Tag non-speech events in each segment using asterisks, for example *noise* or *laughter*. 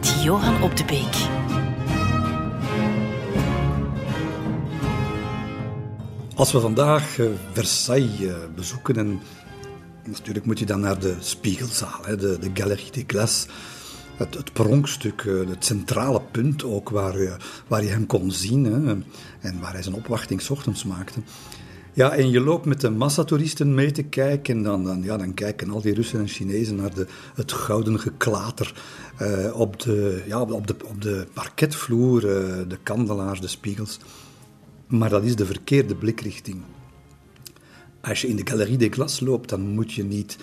met Johan Op de Beek. Als we vandaag eh, Versailles eh, bezoeken, en natuurlijk moet je dan naar de Spiegelzaal, de, de Galerie des Glaces, het, het pronkstuk, eh, het centrale punt ook waar, waar je hem kon zien en waar hij zijn opwachting ochtends maakte. Ja, en je loopt met de massatoeristen mee te kijken. En dan, dan, ja, dan kijken al die Russen en Chinezen naar de, het gouden geklater uh, op, de, ja, op, de, op de parketvloer, uh, de kandelaars, de spiegels. Maar dat is de verkeerde blikrichting. Als je in de Galerie des Glaces loopt, dan moet je niet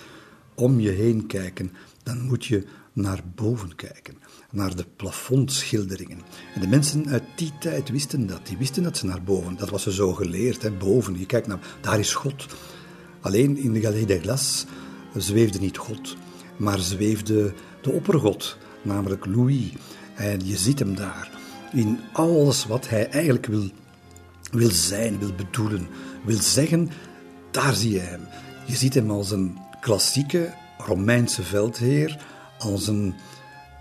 om je heen kijken. Dan moet je naar boven kijken, naar de plafondschilderingen. En de mensen uit die tijd wisten dat. Die wisten dat ze naar boven, dat was ze zo geleerd, hè, boven. Je kijkt naar, daar is God. Alleen in de Galerie des Glaces zweefde niet God, maar zweefde de oppergod, namelijk Louis. En je ziet hem daar in alles wat hij eigenlijk wil, wil zijn, wil bedoelen, wil zeggen. Daar zie je hem. Je ziet hem als een klassieke Romeinse veldheer als een,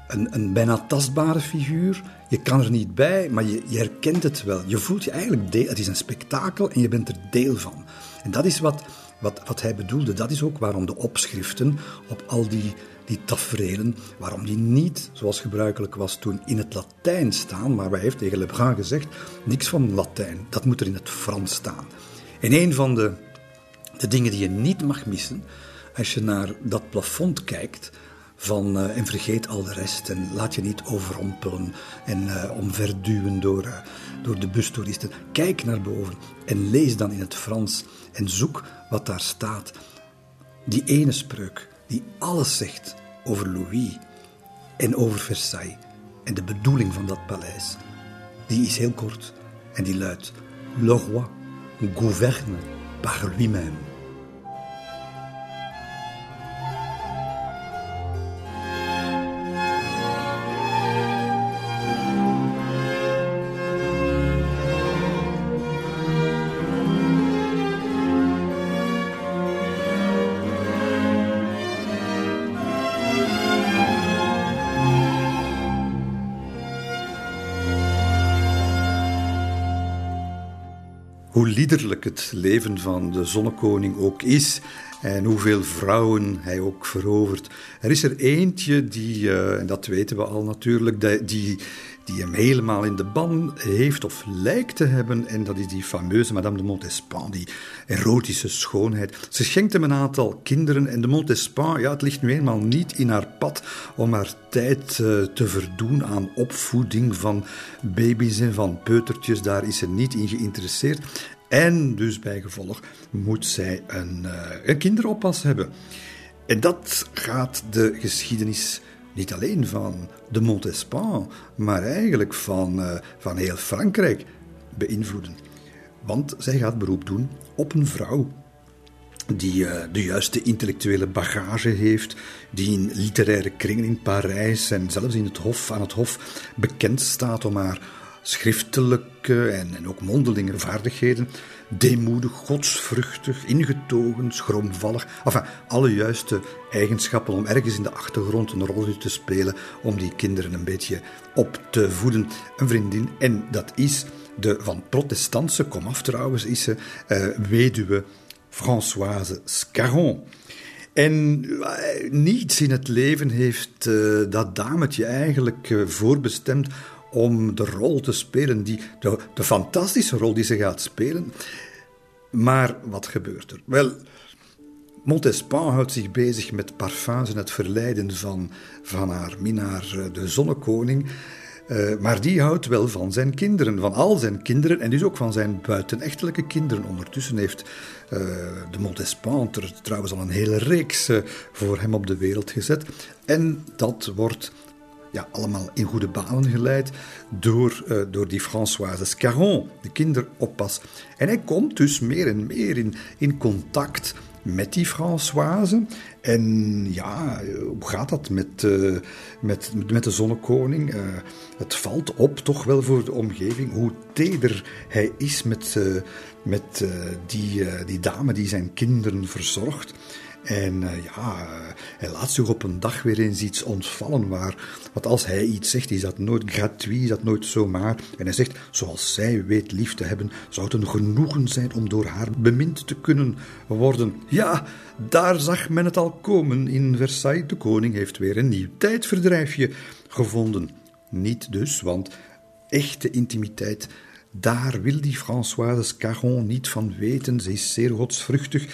een, een bijna tastbare figuur. Je kan er niet bij, maar je, je herkent het wel. Je voelt je eigenlijk deel. Het is een spektakel en je bent er deel van. En dat is wat, wat, wat hij bedoelde. Dat is ook waarom de opschriften op al die, die tafereelen, waarom die niet, zoals gebruikelijk was toen, in het Latijn staan. Maar wij heeft tegen Lebrun gezegd, niks van Latijn. Dat moet er in het Frans staan. En een van de, de dingen die je niet mag missen, als je naar dat plafond kijkt, van, uh, en vergeet al de rest en laat je niet overrompelen en uh, omverduwen door, uh, door de bustoeristen. Kijk naar boven en lees dan in het Frans en zoek wat daar staat. Die ene spreuk die alles zegt over Louis en over Versailles en de bedoeling van dat paleis, die is heel kort en die luidt: Le roi gouverne par lui-même. Het leven van de zonnekoning ook is en hoeveel vrouwen hij ook verovert. Er is er eentje die, uh, en dat weten we al natuurlijk, die, die hem helemaal in de ban heeft of lijkt te hebben. En dat is die fameuze Madame de Montespan, die erotische schoonheid. Ze schenkt hem een aantal kinderen en de Montespan, ja, het ligt nu eenmaal niet in haar pad om haar tijd uh, te verdoen aan opvoeding van baby's en van peutertjes. Daar is ze niet in geïnteresseerd. En dus bij gevolg moet zij een, uh, een kinderoppas hebben. En dat gaat de geschiedenis niet alleen van de Montespan, maar eigenlijk van, uh, van heel Frankrijk beïnvloeden. Want zij gaat beroep doen op een vrouw die uh, de juiste intellectuele bagage heeft, die in literaire kringen in Parijs en zelfs in het hof, aan het hof bekend staat om haar schriftelijke en, en ook mondelinge vaardigheden. Deemoedig, godsvruchtig, ingetogen, schroomvallig. Enfin, alle juiste eigenschappen om ergens in de achtergrond een rol te spelen, om die kinderen een beetje op te voeden. Een vriendin, en dat is de van protestantse komaf trouwens, is ze uh, weduwe Françoise Scarron. En uh, niets in het leven heeft uh, dat dametje eigenlijk voorbestemd om de rol te spelen, die, de, fantastische rol die ze gaat spelen. Maar wat gebeurt er? Wel, Montespan houdt zich bezig met parfums en het verleiden van, van haar minnaar, eh, de zonnekoning. Uh, maar die houdt wel van zijn kinderen, van al zijn kinderen en dus ook van zijn buitenechtelijke kinderen. Ondertussen heeft uh, de Montespan er trouwens al een hele reeks voor hem op de wereld gezet. En dat wordt ja, allemaal in goede banen geleid door, uh, door die Françoise Scarron, de kinderoppas. En hij komt dus meer en meer in, in contact met die Françoise. En ja, hoe gaat dat met, uh, met, met de zonnekoning? Het valt op toch wel voor de omgeving hoe teder hij is met, met die, die dame die zijn kinderen verzorgt. En uh, ja, hij laat zich op een dag weer eens iets ontvallen waar, want als hij iets zegt, is dat nooit gratuit, is dat nooit zomaar. En hij zegt, zoals zij weet lief te hebben, zou het een genoegen zijn om door haar bemind te kunnen worden. Ja, daar zag men het al komen in Versailles. De koning heeft weer een nieuw tijdverdrijfje gevonden. Niet dus, want echte intimiteit daar wil die Françoise Caron niet van weten. Ze is zeer godsvruchtig.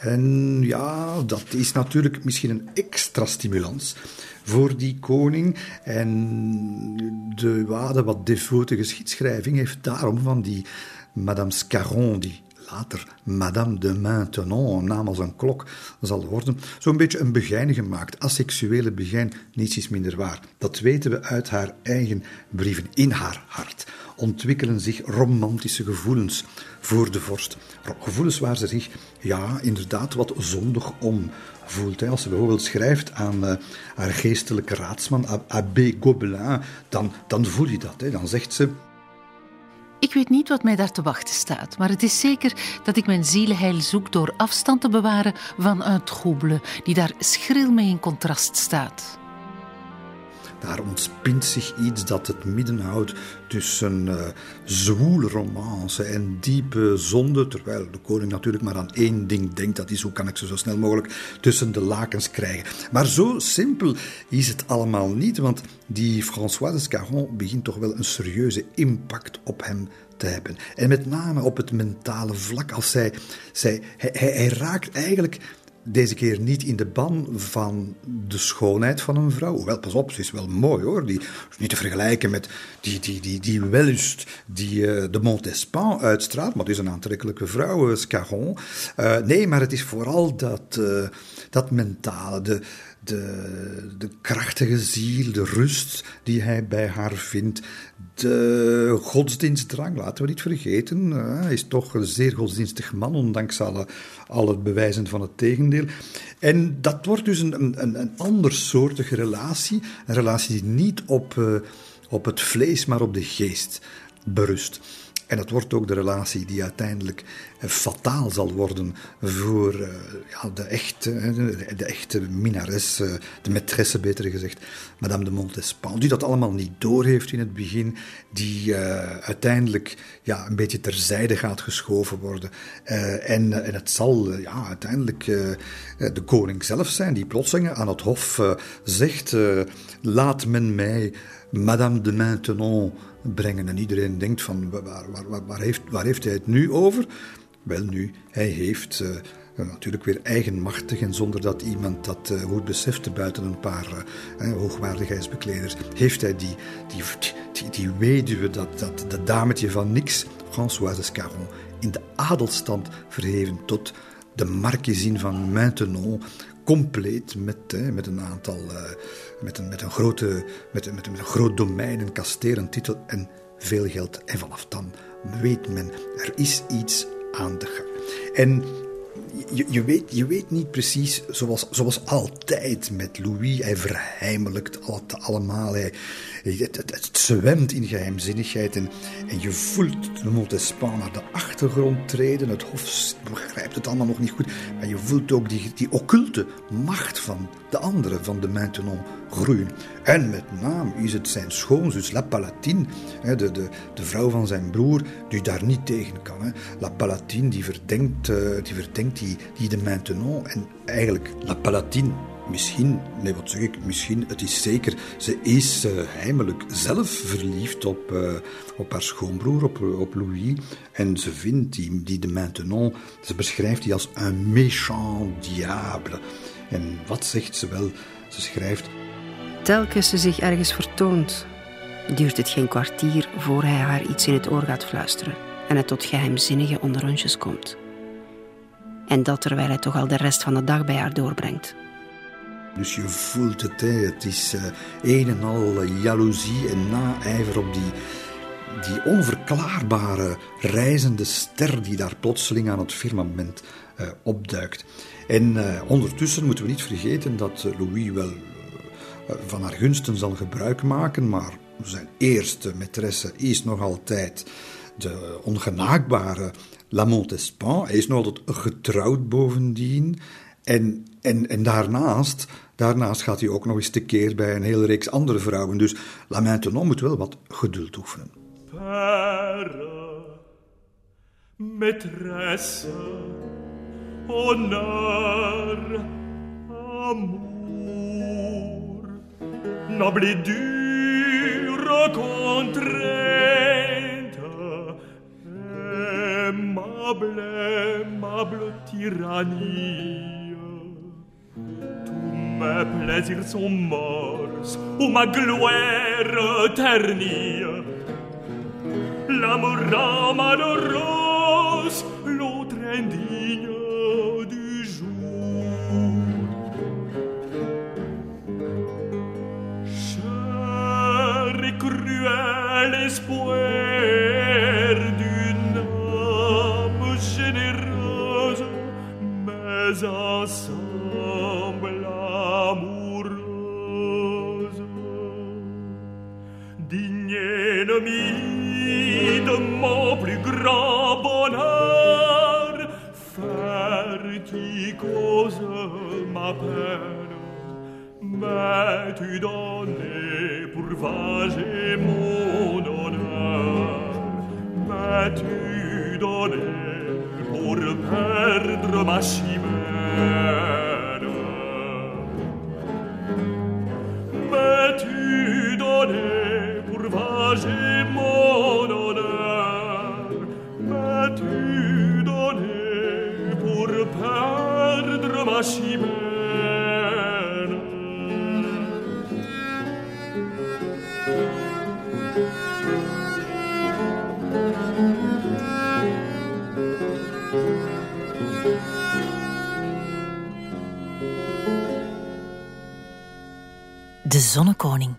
En ja, dat is natuurlijk misschien een extra stimulans voor die koning. En de, wade wat devote geschiedschrijving heeft daarom van die Madame Scarron, die later Madame de Maintenon, een naam als een klok zal worden, zo'n beetje een begijn gemaakt. Asexuele begijn, niets is minder waar. Dat weten we uit haar eigen brieven. In haar hart ontwikkelen zich romantische gevoelens voor de vorst. Gevoelens waar ze zich, ja, inderdaad wat zondig om voelt. Als ze bijvoorbeeld schrijft aan uh, haar geestelijke raadsman, Abbé Gobelin, dan, dan voel je dat. Dan zegt ze... Ik weet niet wat mij daar te wachten staat, maar het is zeker dat ik mijn zielenheil zoek door afstand te bewaren van een trouble die daar schril mee in contrast staat. Daar ontspint zich iets dat het midden houdt tussen uh, zwoele romance en diepe zonde, terwijl de koning natuurlijk maar aan één ding denkt, dat is hoe kan ik ze zo snel mogelijk tussen de lakens krijgen. Maar zo simpel is het allemaal niet, want die François de Scarron begint toch wel een serieuze impact op hem te hebben. En met name op het mentale vlak, als zij, zij hij, hij raakt eigenlijk deze keer niet in de ban van de schoonheid van een vrouw. Hoewel, pas op, ze is wel mooi hoor. Die niet te vergelijken met die, die, die, die wellust die uh, de Montespan uitstraalt. Maar het is een aantrekkelijke vrouw, uh, Scarron. Uh, nee, maar het is vooral dat, dat mentale, de, de, de krachtige ziel, de rust die hij bij haar vindt, de godsdienstdrang, laten we niet vergeten. Hij is toch een zeer godsdienstig man, ondanks alle, alle bewijzen van het tegendeel. En dat wordt dus een, een, een andersoortige relatie, een relatie die niet op, uh, op het vlees, maar op de geest berust. En dat wordt ook de relatie die uiteindelijk eh, fataal zal worden voor ja, de, echte, de, echte minares, uh, de maîtresse beter gezegd, Madame de Montespan, die dat allemaal niet doorheeft in het begin, die uiteindelijk ja, een beetje terzijde gaat geschoven worden. en, en het zal ja, uiteindelijk de koning zelf zijn die plotseling aan het hof zegt, laat men mij Madame de Maintenon brengen. En iedereen denkt van waar, waar, waar, heeft, waar heeft hij het nu over? Wel nu, hij heeft uh, natuurlijk weer eigenmachtig en zonder dat iemand dat uh, goed besefte buiten een paar hoogwaardigheidsbekleders, heeft hij die, die, die, weduwe, dat, dat, dat dametje van niks, Françoise Scarron, in de adelstand verheven tot de marquezin van Maintenon, compleet met, met een aantal, met, een, met, een grote, met, met, met een groot domein, een kasteel, een titel en veel geld. En vanaf dan weet men, er is iets aan de gang. En je, je, weet, je weet niet precies, zoals, zoals altijd met Louis, hij verheimelijkt het allemaal. Hij, het, zwemt in geheimzinnigheid en, je voelt de Montespan naar de achtergrond treden. Het hof begrijpt het allemaal nog niet goed, maar je voelt ook die, die occulte macht van de andere, van de Maintenon, groeien. En met name is het zijn schoonzus, La Palatine, de, de, de vrouw van zijn broer, die daar niet tegen kan. La Palatine, die verdenkt, eh, die, verdenkt die, die de Maintenon. En eigenlijk, La Palatine misschien, nee wat zeg ik, misschien, het is zeker, ze is uh, heimelijk zelf verliefd op, uh, op haar schoonbroer, op, op Louis. En ze vindt die, die de Maintenon, ze beschrijft die als een méchant diable. En wat zegt ze wel? Ze schrijft... Telkens ze zich ergens vertoont, duurt het geen kwartier voor hij haar iets in het oor gaat fluisteren en het tot geheimzinnige onderrondjes komt. En dat terwijl hij toch al de rest van de dag bij haar doorbrengt. Dus je voelt het, het is uh, een en al jaloezie en naijver op die, die onverklaarbare reizende ster die daar plotseling aan het firmament uh, opduikt. En uh, ondertussen moeten we niet vergeten dat Louis wel van haar gunsten zal gebruik maken, maar zijn eerste maîtresse is nog altijd de ongenaakbare La Montespan. Hij is nog altijd getrouwd bovendien. En, en, en daarnaast, daarnaast gaat hij ook nog eens tekeer bij een hele reeks andere vrouwen. Dus La Maintenon moet wel wat geduld oefenen. Père, maîtresse, honneur, amour, noble et dure contrainte, aimable, aimable tyrannie. Mes plaisirs sont morts, ou ma gloire ternie. L'amour malheureuse, l'autre indigne du jour. Cher et cruel espoir d'une âme généreuse, mais ensemble propri grabonar ferti cose ma peine mais tu donnais pour vager mon honneur mais tu donnais pour perdre ma chimère mais tu donnais pour vager De Zonnekoning.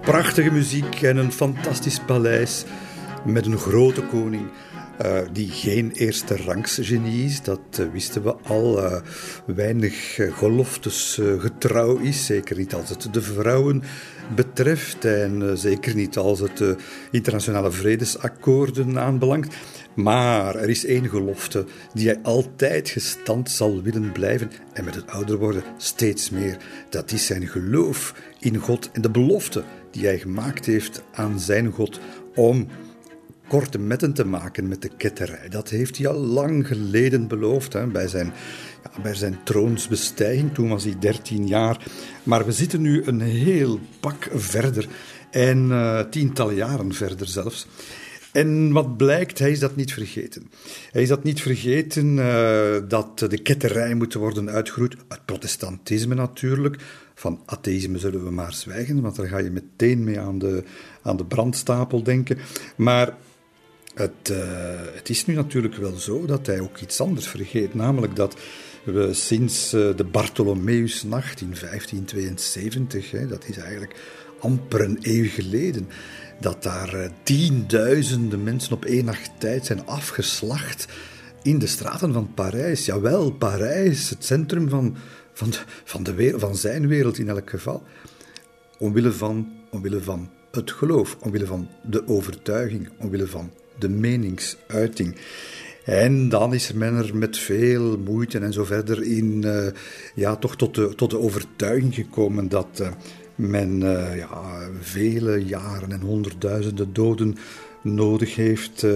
Prachtige muziek en een fantastisch paleis met een grote koning. Eh, die geen eerste rangs genie is, dat eh, wisten we al. eh, weinig geloftes eh, getrouw is, zeker niet als het de vrouwen betreft en zeker niet als het internationale vredesakkoorden aanbelangt. Maar er is één gelofte die hij altijd gestand zal willen blijven en met het ouder worden steeds meer. Dat is zijn geloof in God en de belofte die hij gemaakt heeft aan zijn God om korte metten te maken met de ketterij. Dat heeft hij al lang geleden beloofd hè, bij, zijn, ja, bij zijn troonsbestijging. Toen was hij 13 jaar. Maar we zitten nu een heel pak verder en uh, tientallen jaren verder zelfs. En wat blijkt, hij is dat niet vergeten. Hij is dat niet vergeten uh, dat de ketterij moet worden uitgeroeid. Het protestantisme natuurlijk. Van atheïsme zullen we maar zwijgen, want daar ga je meteen mee aan de, aan de brandstapel denken. Maar het, uh, het, is nu natuurlijk wel zo dat hij ook iets anders vergeet, namelijk dat we sinds uh, de Bartholomeusnacht in 1572, hè, dat is eigenlijk amper een eeuw geleden, dat daar uh, tienduizenden mensen op één nacht tijd zijn afgeslacht in de straten van Parijs. Jawel, Parijs, het centrum van, van, de, van, de wereld, van zijn wereld in elk geval. Omwille van, omwille van het geloof, omwille van de overtuiging, omwille van de meningsuiting. En dan is men er met veel moeite en zo verder in, uh, ja, toch tot de, tot de overtuiging gekomen dat uh, men uh, ja, vele jaren en honderdduizenden doden nodig heeft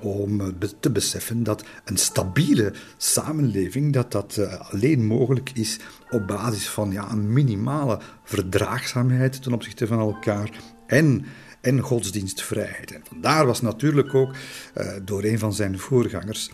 om te beseffen dat een stabiele samenleving dat dat alleen mogelijk is op basis van ja, een minimale verdraagzaamheid ten opzichte van elkaar en en godsdienstvrijheid. En vandaar was natuurlijk ook uh, door een van zijn voorgangers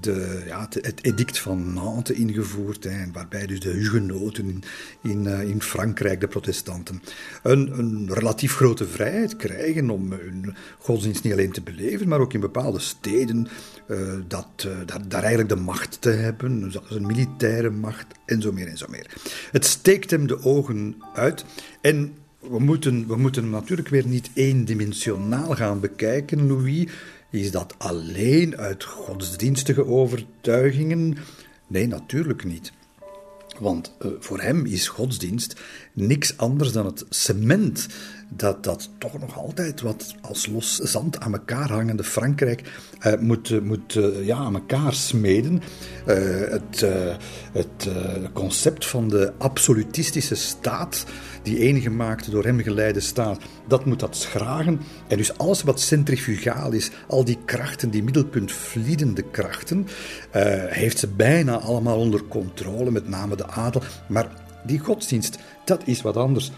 de, ja, het, edict van Nantes ingevoerd, hè, waarbij dus de hugenoten in, in, uh, in Frankrijk, de protestanten, een, een, relatief grote vrijheid krijgen om hun godsdienst niet alleen te beleven, maar ook in bepaalde steden uh, dat, daar, eigenlijk de macht te hebben, zelfs een militaire macht en zo meer en zo meer. Het steekt hem de ogen uit en we moeten, we moeten hem natuurlijk weer niet eendimensionaal gaan bekijken, Louis. Is dat alleen uit godsdienstige overtuigingen? Nee, natuurlijk niet. Want uh, voor hem is godsdienst niks anders dan het cement dat dat toch nog altijd wat als los zand aan elkaar hangende Frankrijk uh, moet, moet uh, ja, aan elkaar smeden. Uh, het, het concept van de absolutistische staat, die enige maakte door hem geleide staat, dat moet dat schragen. En dus alles wat centrifugaal is, al die krachten, die middelpuntvliedende krachten, heeft ze bijna allemaal onder controle, met name de adel. Maar die godsdienst, dat is wat anders.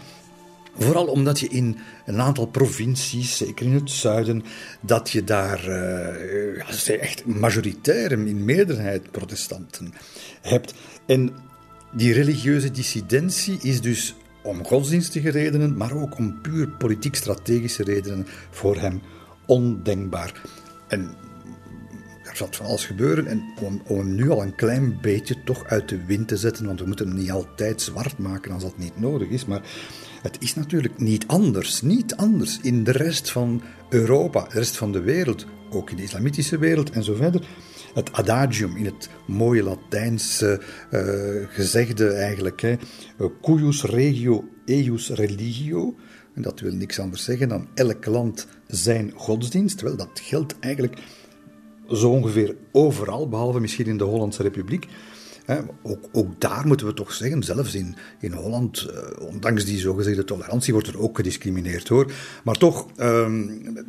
Vooral omdat je in een aantal provincies, zeker in het zuiden, dat je daar uh, ja, echt majoritair in meerderheid protestanten hebt. En die religieuze dissidentie is dus om godsdienstige redenen, maar ook om puur politiek-strategische redenen voor hem ondenkbaar. En er zat van alles gebeuren. En om, om, hem nu al een klein beetje toch uit de wind te zetten, want we moeten hem niet altijd zwart maken als dat niet nodig is, maar het is natuurlijk niet anders, niet anders in de rest van Europa, de rest van de wereld, ook in de islamitische wereld en zo verder. Het adagium in het mooie Latijnse uh, gezegde eigenlijk, hè, cuius regio eius religio, en dat wil niks anders zeggen dan elk land zijn godsdienst. Wel, dat geldt eigenlijk zo ongeveer overal, behalve misschien in de Hollandse Republiek. Ook, ook, daar moeten we toch zeggen, zelfs in, in Holland, eh, ondanks die zogezegde tolerantie, wordt er ook gediscrimineerd hoor. Maar toch ehm,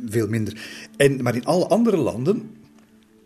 veel minder. En, maar in alle andere landen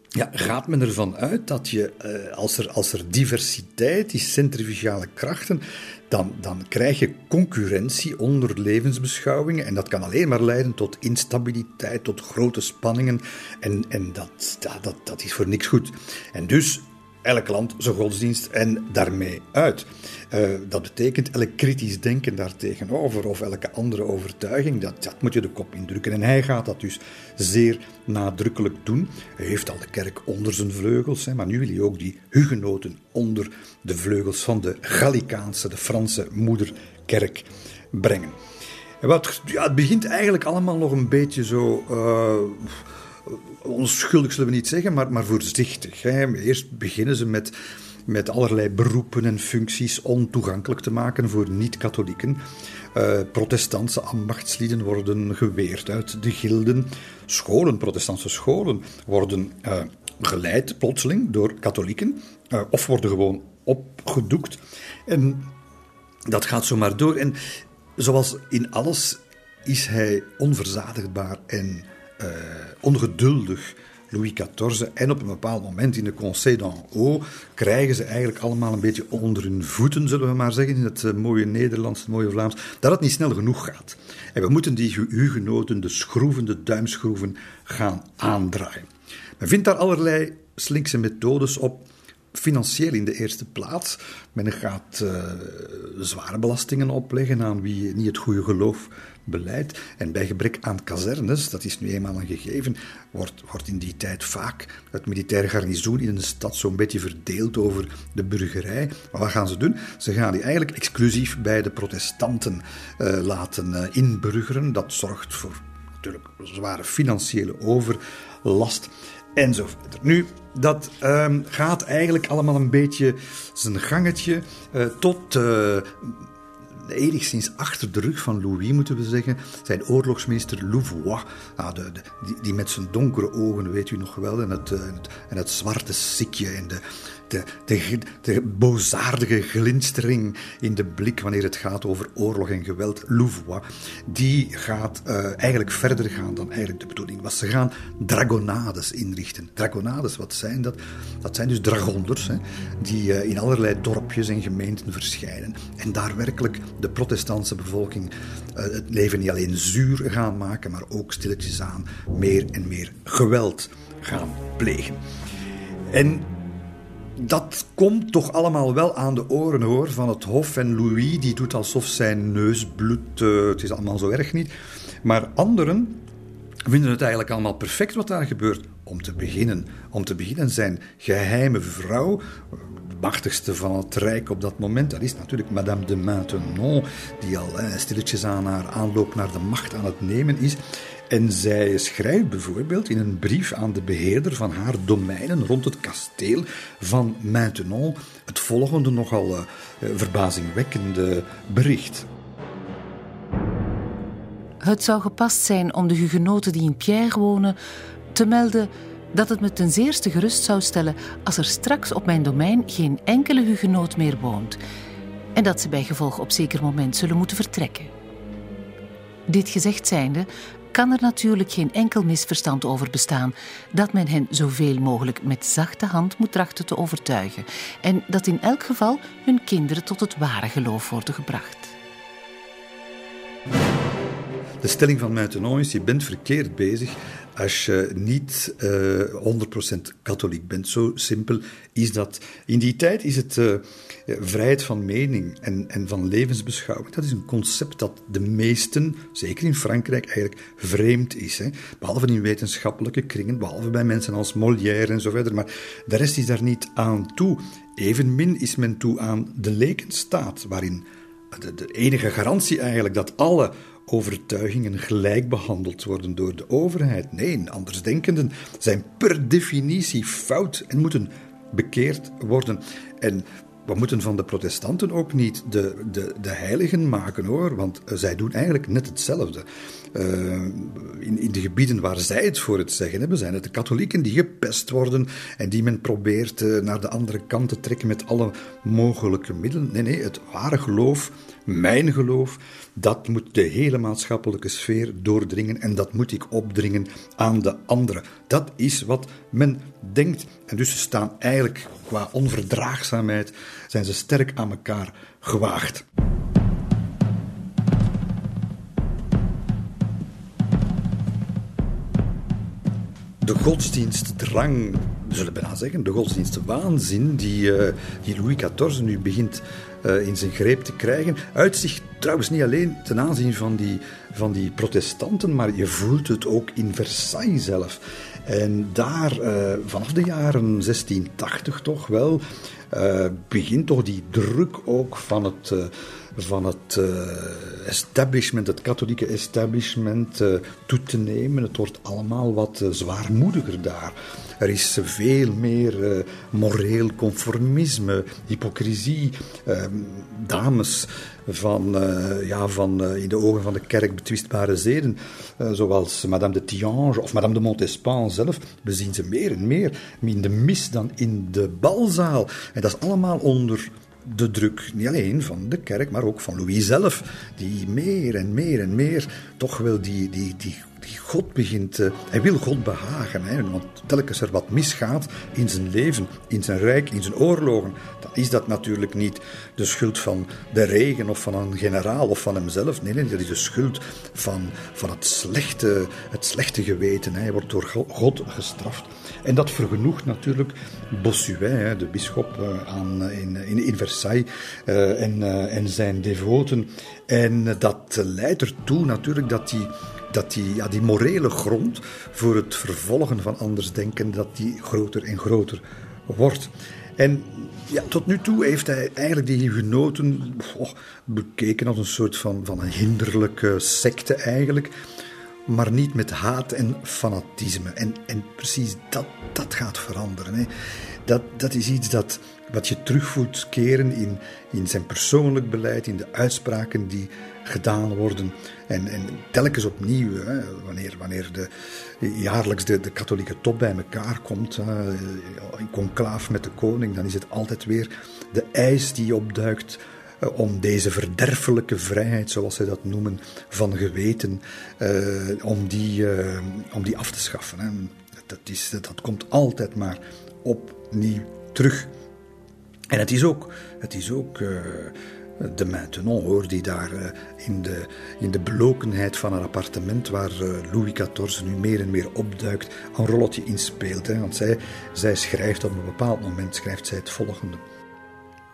ja, gaat men ervan uit dat je, eh, als, er, als er diversiteit is, centrifugale krachten, dan, dan krijg je concurrentie onder levensbeschouwingen. En dat kan alleen maar leiden tot instabiliteit, tot grote spanningen. En, en dat, dat, dat, dat is voor niks goed. En dus elk land zijn godsdienst en daarmee uit. Uh, dat betekent elk kritisch denken daartegenover of elke andere overtuiging, dat, dat moet je de kop indrukken. En hij gaat dat dus zeer nadrukkelijk doen. Hij heeft al de kerk onder zijn vleugels, hè, maar nu wil hij ook die hugenoten onder de vleugels van de Gallicaanse, de Franse moederkerk brengen. En wat, ja, het begint eigenlijk allemaal nog een beetje zo. Uh, onschuldig zullen we niet zeggen, maar, maar voorzichtig. Eerst beginnen ze met, met allerlei beroepen en functies ontoegankelijk te maken voor niet-katholieken. Uh, protestantse ambachtslieden worden geweerd uit de gilden. Scholen, protestantse scholen, worden uh, geleid plotseling door katholieken uh, of worden gewoon opgedoekt. En dat gaat zomaar door. En zoals in alles is hij onverzadigbaar en ongeduldig. Louis XIV. En op een bepaald moment in de Conseil d'en Haut krijgen ze eigenlijk allemaal een beetje onder hun voeten, zullen we maar zeggen, in het eh, mooie Nederlands, het mooie Vlaams, dat het niet snel genoeg gaat. En we moeten die hugenoten, de schroeven, de duimschroeven, gaan aandraaien. Men vindt daar allerlei slinkse methodes op financieel in de eerste plaats. Men gaat uh, zware belastingen opleggen aan wie niet het goede geloof beleidt. En bij gebrek aan kazernes, dat is nu eenmaal een gegeven, wordt, wordt in die tijd vaak het militaire garnizoen in een stad zo'n beetje verdeeld over de burgerij. Maar wat gaan ze doen? Ze gaan die eigenlijk exclusief bij de protestanten uh, laten uh, inburgeren. Dat zorgt voor natuurlijk zware financiële overlast enzovoort. Nu, dat um, gaat eigenlijk allemaal een beetje zijn gangetje uh, tot enigszins achter de rug van Louis, moeten we zeggen, zijn oorlogsmeester Louvois, ah, de, die, met zijn donkere ogen, weet u nog wel, en het, en het, en het zwarte sikje en de, de, de, de bozaardige glinstering in de blik wanneer het gaat over oorlog en geweld, Louvois, die gaat uh, eigenlijk verder gaan dan eigenlijk de bedoeling was. Ze gaan dragonades inrichten. Dragonades, wat zijn dat? Dat zijn dus dragonders, hè, die uh, in allerlei dorpjes en gemeenten verschijnen en daar werkelijk de protestantse bevolking uh, het leven niet alleen zuur gaan maken, maar ook stilletjes aan meer en meer geweld gaan plegen. En dat komt toch allemaal wel aan de oren hoor, van het Hof. En Louis die doet alsof zijn neus bloedt. Uh, het is allemaal zo erg niet. Maar anderen vinden het eigenlijk allemaal perfect wat daar gebeurt. Om te beginnen, om te beginnen zijn geheime vrouw, de machtigste van het Rijk op dat moment, dat is natuurlijk Madame de Maintenon, die al eh, stilletjes aan haar aanloop naar de macht aan het nemen is. En zij schrijft bijvoorbeeld in een brief aan de beheerder van haar domeinen rond het kasteel van Maintenon het volgende nogal uh, verbazingwekkende bericht. Het zou gepast zijn om de hugenoten die in Pierre wonen te melden dat het me ten zeerste gerust zou stellen als er straks op mijn domein geen enkele hugenoot meer woont en dat ze bij gevolg op zeker moment zullen moeten vertrekken. Dit gezegd zijnde kan er natuurlijk geen enkel misverstand over bestaan dat men hen zoveel mogelijk met zachte hand moet trachten te overtuigen en dat in elk geval hun kinderen tot het ware geloof worden gebracht. De stelling van Maintenon is: je bent verkeerd bezig als je niet uh, eh, 100% katholiek bent. Zo simpel is dat. In die tijd is het uh, vrijheid van mening en, en van levensbeschouwing. Dat is een concept dat de meesten, zeker in Frankrijk, eigenlijk vreemd is. Hè? Behalve in wetenschappelijke kringen, behalve bij mensen als Molière en zo verder. Maar de rest is daar niet aan toe. Evenmin is men toe aan de lekenstaat, waarin de, enige garantie eigenlijk dat alle overtuigingen gelijk behandeld worden door de overheid. Nee, andersdenkenden zijn per definitie fout en moeten bekeerd worden. En we moeten van de protestanten ook niet de, de, de heiligen maken hoor, want zij doen eigenlijk net hetzelfde. Uh, in, in de gebieden waar zij het voor het zeggen hebben, zijn het de katholieken die gepest worden en die men probeert uh, naar de andere kant te trekken met alle mogelijke middelen. Nee, nee, het ware geloof, mijn geloof, dat moet de hele maatschappelijke sfeer doordringen en dat moet ik opdringen aan de anderen. Dat is wat men denkt. En dus ze staan eigenlijk qua onverdraagzaamheid, zijn ze sterk aan elkaar gewaagd. De godsdienstdrang, we zullen bijna zeggen, de godsdienstwaanzin die, uh, die Louis XIV nu begint uh, in zijn greep te krijgen, uitzicht trouwens niet alleen ten aanzien van die, van die protestanten, maar je voelt het ook in Versailles zelf. En daar, uh, vanaf de jaren 1680 toch wel, begint toch die druk ook van het van het uh, establishment, het katholieke establishment, uh, toe te nemen. Het wordt allemaal wat uh, zwaarmoediger daar. Er is veel meer moreel conformisme, hypocrisie, ehm, dames van, ja, van in de ogen van de kerk betwistbare zeden, zoals Madame de Tiange of Madame de Montespan zelf, we zien ze meer en meer in de mis dan in de balzaal. En dat is allemaal onder de druk, niet alleen van de kerk, maar ook van Louis zelf, die meer en meer en meer toch wel die, die, die, God begint. Hij wil God behagen, hè, want telkens er wat misgaat in zijn leven, in zijn rijk, in zijn oorlogen, dan is dat natuurlijk niet de schuld van de regen of van een generaal of van hemzelf. Nee, nee, dat is de schuld van, van het, slechte, het slechte geweten. Hij wordt door God gestraft. En dat vergenoegt natuurlijk Bossuet, de bisschop eh, aan, eh, in, in, Versailles, uh, en, en zijn devoten. En dat leidt ertoe natuurlijk dat die, dat die, ja, die morele grond voor het vervolgen van andersdenken, dat die groter en groter wordt. En ja, tot nu toe heeft hij eigenlijk die hugenoten oh, bekeken als een soort van, van een hinderlijke secte eigenlijk maar niet met haat en fanatisme. En, en precies dat, dat gaat veranderen. Hè. Dat, dat is iets dat, wat je terug voelt keren in, in zijn persoonlijk beleid, in de uitspraken die gedaan worden. En, en telkens opnieuw, hè, wanneer, wanneer de, jaarlijks de, de katholieke top bij elkaar komt, hè, in conclaaf met de koning, dan is het altijd weer de eis die opduikt eh, om deze verderfelijke vrijheid, zoals zij dat noemen, van geweten, uh, om, die, om die af te schaffen. Hè. Dat, is, dat komt altijd maar opnieuw terug. En het is ook, het is ook de maintenant, hoor, die daar uh, in, de, in de belokenheid van een appartement waar uh, Louis XIV nu meer en meer opduikt, een rolletje inspeelt. Hè. Want zij, zij schrijft op een bepaald moment schrijft zij het volgende.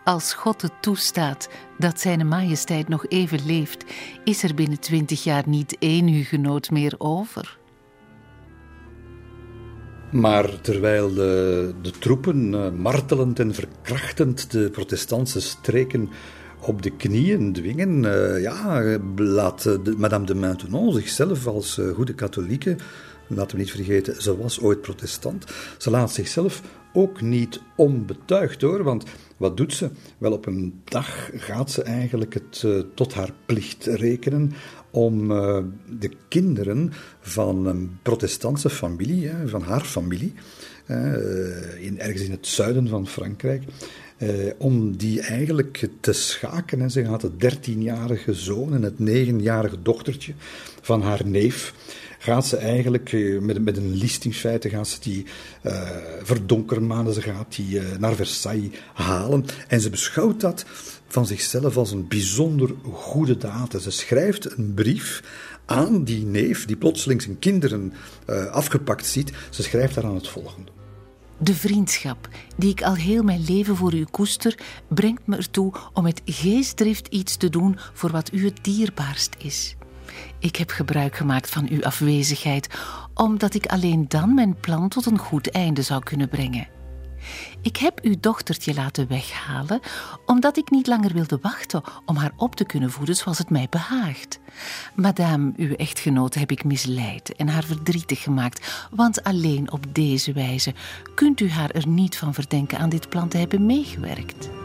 Als God het toestaat dat Zijn Majesteit nog even leeft, is er binnen twintig jaar niet één hugenoot meer over. Maar terwijl de, de troepen uh, martelend en verkrachtend de protestantse streken op de knieën dwingen. ja, laat de, Madame de Maintenon zichzelf als goede katholieke laten we niet vergeten, ze was ooit protestant. Ze laat zichzelf ook niet onbetuigd hoor, want wat doet ze? Wel, op een dag gaat ze eigenlijk het tot haar plicht rekenen om de kinderen van een protestantse familie, hè, van haar familie, in, ergens in het zuiden van Frankrijk, om die eigenlijk te schaken. En ze gaat het dertienjarige zoon en het negenjarige dochtertje van haar neef gaat ze eigenlijk eh, met, met een listingsfeiten gaat ze die verdonkermanen, ze gaat die uh, naar Versailles halen. En ze beschouwt dat van zichzelf als een bijzonder goede daad. Ze schrijft een brief aan die neef, die plotseling zijn kinderen uh, afgepakt ziet. Ze schrijft daar aan het volgende. De vriendschap die ik al heel mijn leven voor u koester, brengt me ertoe om met geestdrift iets te doen voor wat u het dierbaarst is. Ik heb gebruik gemaakt van uw afwezigheid, omdat ik alleen dan mijn plan tot een goed einde zou kunnen brengen. Ik heb uw dochtertje laten weghalen, omdat ik niet langer wilde wachten om haar op te kunnen voeden zoals het mij behaagt. Madame, uw echtgenote, heb ik misleid en haar verdrietig gemaakt, want alleen op deze wijze kunt u haar er niet van verdenken aan dit plan te hebben meegewerkt.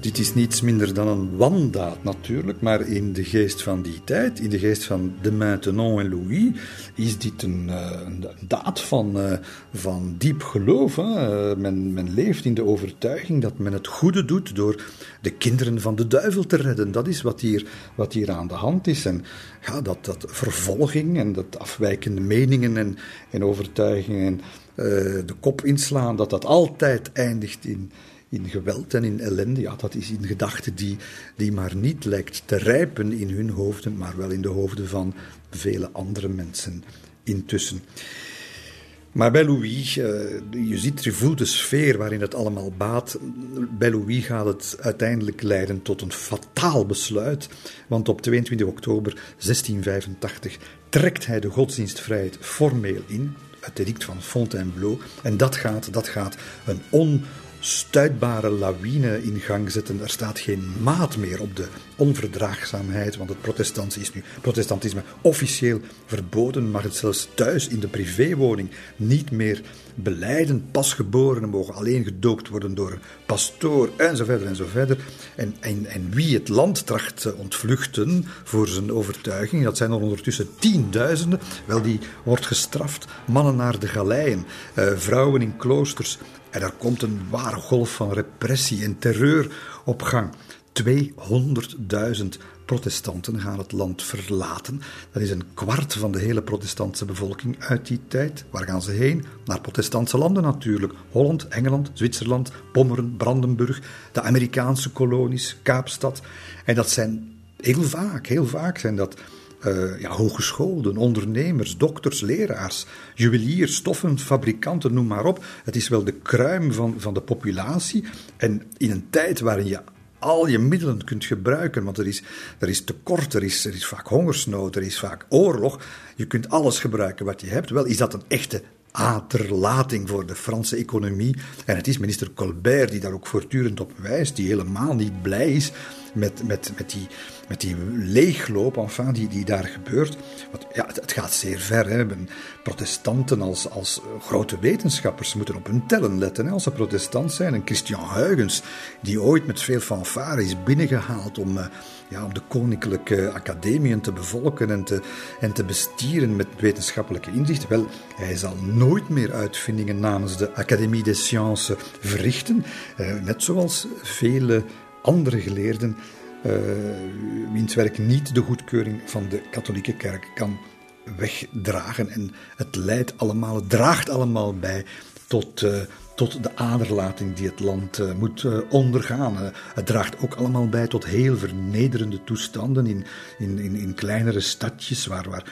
Dit is niets minder dan een wandaad natuurlijk, maar in de geest van die tijd, in de geest van de Maintenon en Louis, is dit een, eh, daad van, uh, van diep geloof. Hè. Men, men leeft in de overtuiging dat men het goede doet door de kinderen van de duivel te redden. Dat is wat hier, wat hier aan de hand is. En ja, dat, dat vervolging en dat afwijkende meningen en, en overtuigingen uh, de kop inslaan, dat dat altijd eindigt in in geweld en in ellende, ja, dat is een gedachte die, die maar niet lijkt te rijpen in hun hoofden, maar wel in de hoofden van vele andere mensen intussen. Maar bij Louis, uh, je ziet, je voelt de sfeer waarin het allemaal baat. Bij Louis gaat het uiteindelijk leiden tot een fataal besluit. Want op 22 oktober 1685 trekt hij de godsdienstvrijheid formeel in. Het edict van Fontainebleau. En dat gaat, dat gaat een on stuitbare lawine in gang zetten. Er staat geen maat meer op de onverdraagzaamheid, want het protestantisme is nu protestantisme officieel verboden, mag het zelfs thuis in de privéwoning niet meer beleiden. Pasgeborenen mogen alleen gedoopt worden door een pastoor, enzovoort enzovoort. En, en, en wie het land tracht te ontvluchten voor zijn overtuiging, dat zijn er ondertussen tienduizenden, wel die wordt gestraft. Mannen naar de galeien, eh, vrouwen in kloosters, en er komt een ware golf van repressie en terreur op gang. 200.000 protestanten gaan het land verlaten. Dat is een kwart van de hele protestantse bevolking uit die tijd. Waar gaan ze heen? Naar protestantse landen natuurlijk. Holland, Engeland, Zwitserland, Pommeren, Brandenburg, de Amerikaanse kolonies, Kaapstad. En dat zijn heel vaak, heel vaak zijn dat uh, ja, ondernemers, dokters, leraars, juweliers, stoffenfabrikanten, noem maar op. Het is wel de kruim van, van de populatie. En in een tijd waarin je al je middelen kunt gebruiken, want er is, er is tekort, er is, er is vaak hongersnood, er is vaak oorlog. Je kunt alles gebruiken wat je hebt. Wel is dat een echte aterlating voor de Franse economie. En het is minister Colbert die daar ook voortdurend op wijst, die helemaal niet blij is met, met, met, die, met die leegloop enfin, die, die daar gebeurt. Want, ja, het, gaat zeer ver. Hè. Protestanten als, als grote wetenschappers moeten op hun tellen letten als ze protestant zijn. En Christian Huygens, die ooit met veel fanfare is binnengehaald om, uh, ja, om de koninklijke academieën te bevolken en te, en te bestieren met wetenschappelijke inzichten. Wel, hij zal nooit meer uitvindingen namens de Académie des Sciences verrichten. Uh, net zoals vele andere geleerden, wiens werk niet de goedkeuring van de katholieke kerk kan wegdragen. En het leidt allemaal, het draagt allemaal bij tot, uh, tot de aderlating die het land uh, moet ondergaan. het draagt ook allemaal bij tot heel vernederende toestanden in, in, in, in kleinere stadjes, waar, waar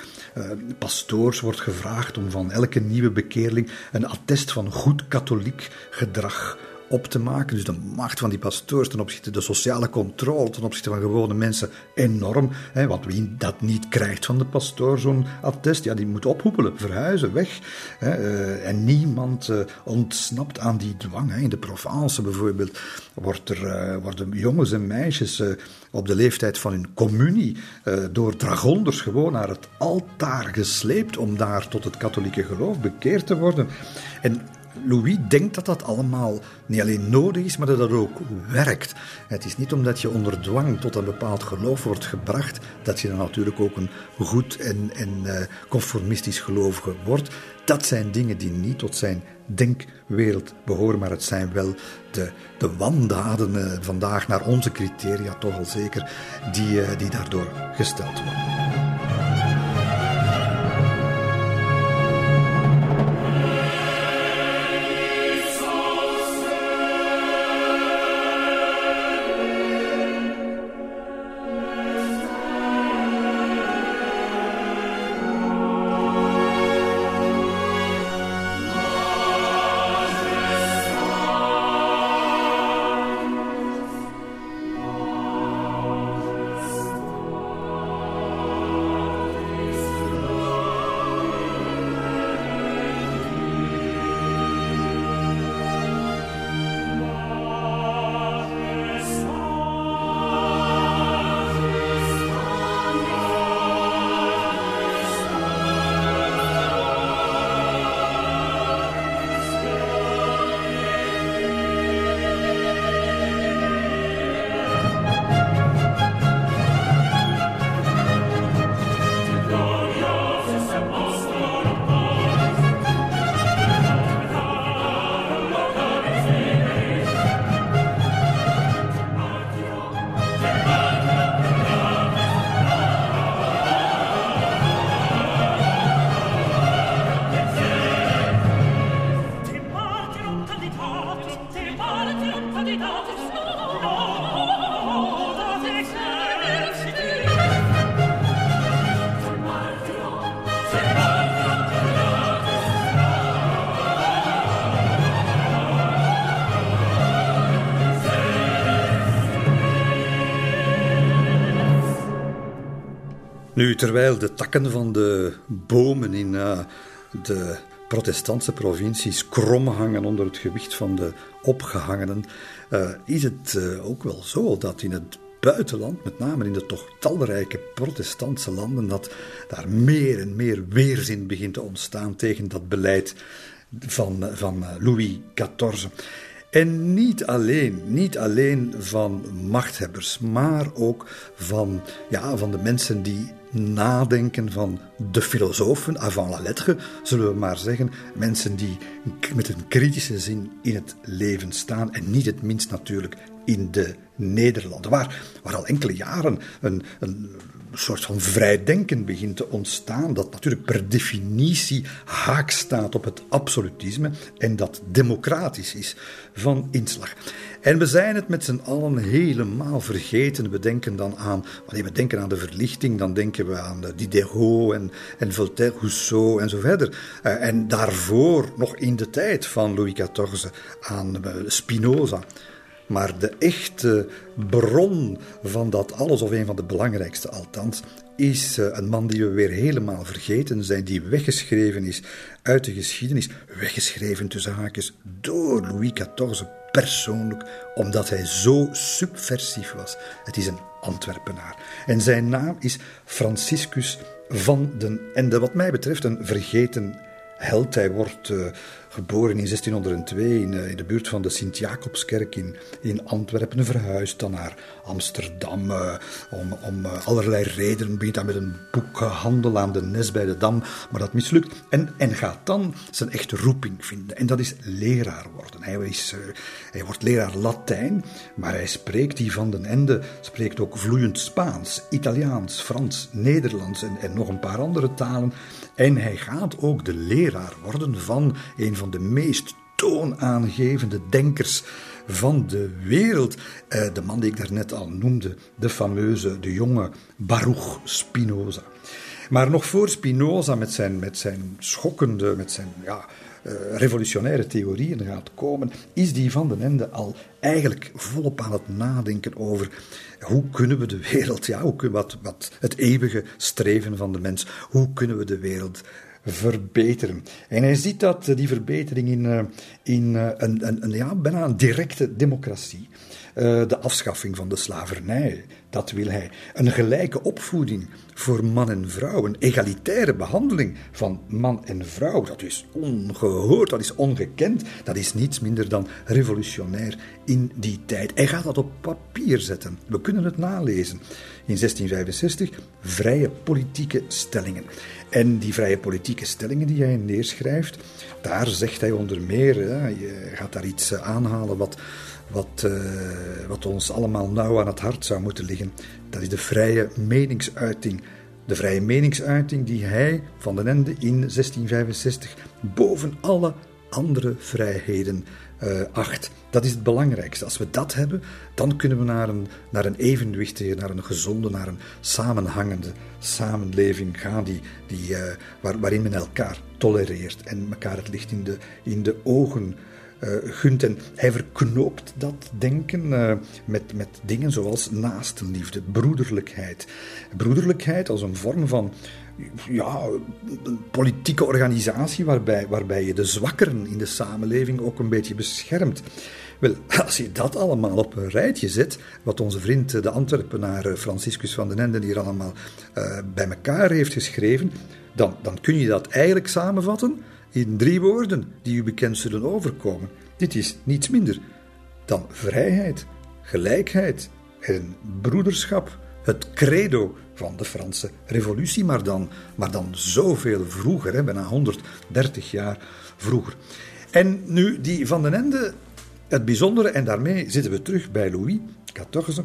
pastoors wordt gevraagd om van elke nieuwe bekeerling een attest van goed katholiek gedrag op te maken. Dus de macht van die pastoors ten opzichte de sociale controle ten opzichte van gewone mensen enorm. Hè, want wie dat niet krijgt van de pastoor, zo'n attest, ja, die moet ophoepelen, verhuizen, weg. Hè, eh, en niemand uh, ontsnapt aan die dwang. Hè. In de Provence bijvoorbeeld wordt er, uh, worden jongens en meisjes op de leeftijd van hun communie door dragonders gewoon naar het altaar gesleept om daar tot het katholieke geloof bekeerd te worden. En Louis denkt dat dat allemaal niet alleen nodig is, maar dat dat ook werkt. Het is niet omdat je onder dwang tot een bepaald geloof wordt gebracht, dat je dan natuurlijk ook een goed en, en uh, conformistisch gelovige wordt. Dat zijn dingen die niet tot zijn denkwereld behoren, maar het zijn wel de, de wandaden uh, vandaag naar onze criteria toch al zeker, die, uh, die daardoor gesteld worden. Nu, terwijl de takken van de bomen in uh, de protestantse provincies krom hangen onder het gewicht van de opgehangenen, uh, is het uh, ook wel zo dat in het buitenland, met name in de toch talrijke protestantse landen, dat daar meer en meer weerzin begint te ontstaan tegen dat beleid van, van Louis XIV. En niet alleen, niet alleen van machthebbers, maar ook van, ja, van de mensen die nadenken van de filosofen, avant la lettre, zullen we maar zeggen. Mensen die met een kritische zin in het leven staan en niet het minst natuurlijk in de Nederlanden, waar, waar al enkele jaren een, een soort van vrijdenken begint te ontstaan, dat natuurlijk per definitie haak staat op het absolutisme en dat democratisch is van inslag. En we zijn het met z'n allen helemaal vergeten. We denken dan aan, wanneer we denken aan de verlichting, dan denken we aan Diderot en, en Voltaire, Rousseau en zo verder. Uh, en daarvoor, nog in de tijd van Louis XIV, aan uh, Spinoza. Maar de echte bron van dat alles, of een van de belangrijkste althans, is eh, een man die we weer helemaal vergeten zijn, die weggeschreven is uit de geschiedenis, weggeschreven tussen haakjes door Louis XIV persoonlijk, omdat hij zo subversief was. Het is een Antwerpenaar. En zijn naam is Franciscus van den Ende. Wat mij betreft een vergeten held. Hij wordt uh, geboren in 1602 in, uh, in, de buurt van de Sint-Jacobskerk in, in Antwerpen. Verhuisd dan naar Amsterdam uh, om, om allerlei redenen. Begint dan met een boekhandel aan de Nes bij de Dam, maar dat mislukt. En, en gaat dan zijn echte roeping vinden. En dat is leraar worden. Hij, is, hij wordt leraar Latijn, maar hij spreekt, die van den Ende, spreekt ook vloeiend Spaans, Italiaans, Frans, Nederlands en, en nog een paar andere talen. En hij gaat ook de leraar worden van een van de meest toonaangevende denkers van de wereld. Eh, de man die ik daarnet al noemde, de fameuze, de jonge Baruch Spinoza. Maar nog voor Spinoza met zijn, met zijn schokkende, met zijn ja, revolutionaire theorieën gaat komen, is die van den Ende al eigenlijk volop aan het nadenken over hoe kunnen we de wereld, ja, hoe wat, wat het eeuwige streven van de mens, hoe kunnen we de wereld verbeteren. En hij ziet dat die verbetering in, in een, een, een, ja, bijna een directe democratie. de afschaffing van de slavernij, dat wil hij. Een gelijke opvoeding voor man en vrouw. Een egalitaire behandeling van man en vrouw. Dat is ongehoord, dat is ongekend. Dat is niets minder dan revolutionair in die tijd. Hij gaat dat op papier zetten. We kunnen het nalezen. In 1665 vrije politieke stellingen. En die vrije politieke stellingen die hij neerschrijft, daar zegt hij onder meer, je gaat daar iets aanhalen wat wat, uh, wat ons allemaal nauw aan het hart zou moeten liggen. Dat is de vrije meningsuiting. De vrije meningsuiting die hij, Van den Ende, in 1665 boven alle andere vrijheden uh, acht. Dat is het belangrijkste. Als we dat hebben, dan kunnen we naar een, naar een evenwichtige, naar een gezonde, naar een samenhangende samenleving gaan, die, die, waar, waarin men elkaar tolereert en elkaar het licht in de, in de ogen uh, gunt. En hij verknoopt dat denken met, met dingen zoals naastenliefde, broederlijkheid. Broederlijkheid als een vorm van ja, een politieke organisatie waarbij, waarbij je de zwakkeren in de samenleving ook een beetje beschermt. Wel, *laughs* als je dat allemaal op een rijtje zet, wat onze vriend de Antwerpenaar Franciscus van den Ende hier allemaal uh, bij elkaar heeft geschreven, dan, dan kun je dat eigenlijk samenvatten in drie woorden die u bekend zullen overkomen. Dit is niets minder dan vrijheid, gelijkheid en broederschap. Het credo van de Franse Revolutie, maar dan, maar dan zoveel vroeger, hè, bijna 130 jaar vroeger. En nu, die van den Ende, het bijzondere, en daarmee zitten we terug bij Louis XIV,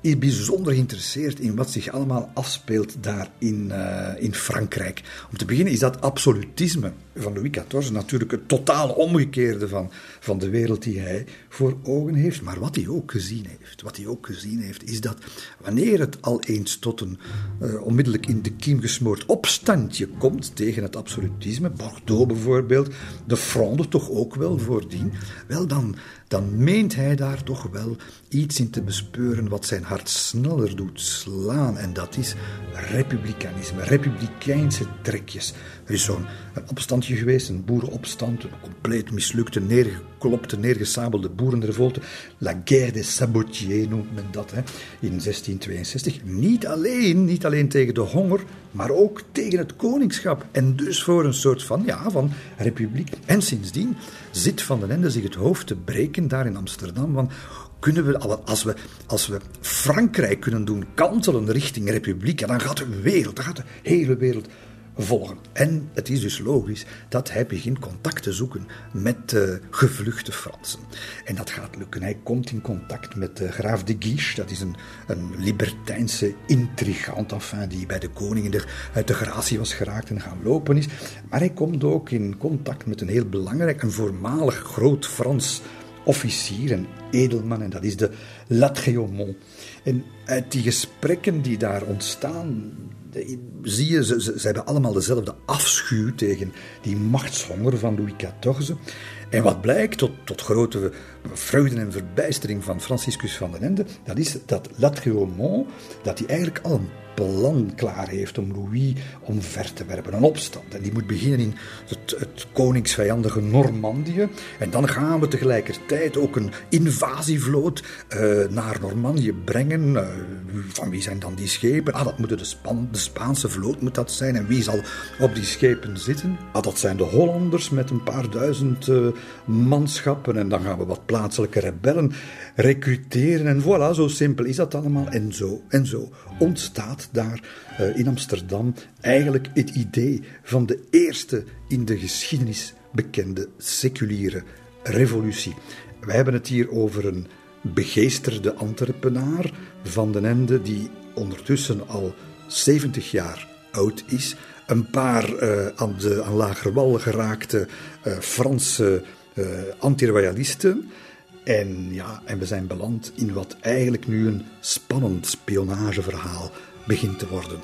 is bijzonder geïnteresseerd in wat zich allemaal afspeelt daar in, uh, in Frankrijk. Om te beginnen is dat absolutisme van Louis XIV natuurlijk het totaal omgekeerde van, van de wereld die hij voor ogen heeft. Maar wat hij ook gezien heeft, wat hij ook gezien heeft, is dat wanneer het al eens tot een uh, onmiddellijk in de kiem gesmoord opstandje komt tegen het absolutisme, Bordeaux bijvoorbeeld, de Fronde toch ook wel voordien, wel dan, dan meent hij daar toch wel iets in te bespeuren wat zijn hart sneller doet slaan. En dat is republikeinisme, republikeinse trekjes. Er is zo'n opstandje geweest, een boerenopstand, een compleet mislukte, neergeklopte, neergesabelde boerenrevolte. La guerre des sabotiers noemt men dat, hè, in 1662. Niet alleen, niet alleen tegen de honger, maar ook tegen het koningschap. En dus voor een soort van, ja, van republiek. En sindsdien zit Van den Ende zich het hoofd te breken daar in Amsterdam, van kunnen we, als we, als we Frankrijk kunnen doen kantelen richting republiek, dan gaat de wereld, dan gaat de hele wereld volgen. En het is dus logisch dat hij begint contact te zoeken met uh, gevluchte Fransen. En dat gaat lukken. Hij komt in contact met graaf de Guiche, dat is een, libertijnse intrigant, die bij de koning de, uit de gratie was geraakt en gaan lopen is. Maar hij komt ook in contact met een heel belangrijk, een voormalig groot Frans officier en edelman, en dat is de Latreaumont. En uit die gesprekken die daar ontstaan, zie je, ze, hebben allemaal dezelfde afschuw tegen die machtshonger van Louis XIV. En wat blijkt, tot, tot grote vreugde en verbijstering van Franciscus van den Ende, dat is dat Latreaumont, dat hij eigenlijk al een plan klaar heeft om Louis omver te werpen. Een opstand. En die moet beginnen in het, het koningsvijandige Normandië. En dan gaan we tegelijkertijd ook een invasievloot uh, naar Normandië brengen. Uh, van wie zijn dan die schepen? Ah, dat moet de, de Spaanse vloot moet dat zijn. En wie zal op die schepen zitten? Ah, dat zijn de Hollanders met een paar duizend uh, manschappen. En dan gaan we wat plaatselijke rebellen recruteren. En voilà, zo simpel is dat allemaal. En zo en zo ontstaat daar uh, in Amsterdam eigenlijk het idee van de eerste in de geschiedenis bekende seculiere revolutie. Wij hebben het hier over een begeesterde Antwerpenaar van den Ende, die ondertussen al 70 jaar oud is. Een paar uh, aan, de, aan lager wal geraakte uh, Franse uh, antiroyalisten. En ja, en we zijn beland in wat eigenlijk nu een spannend spionageverhaal begint te worden.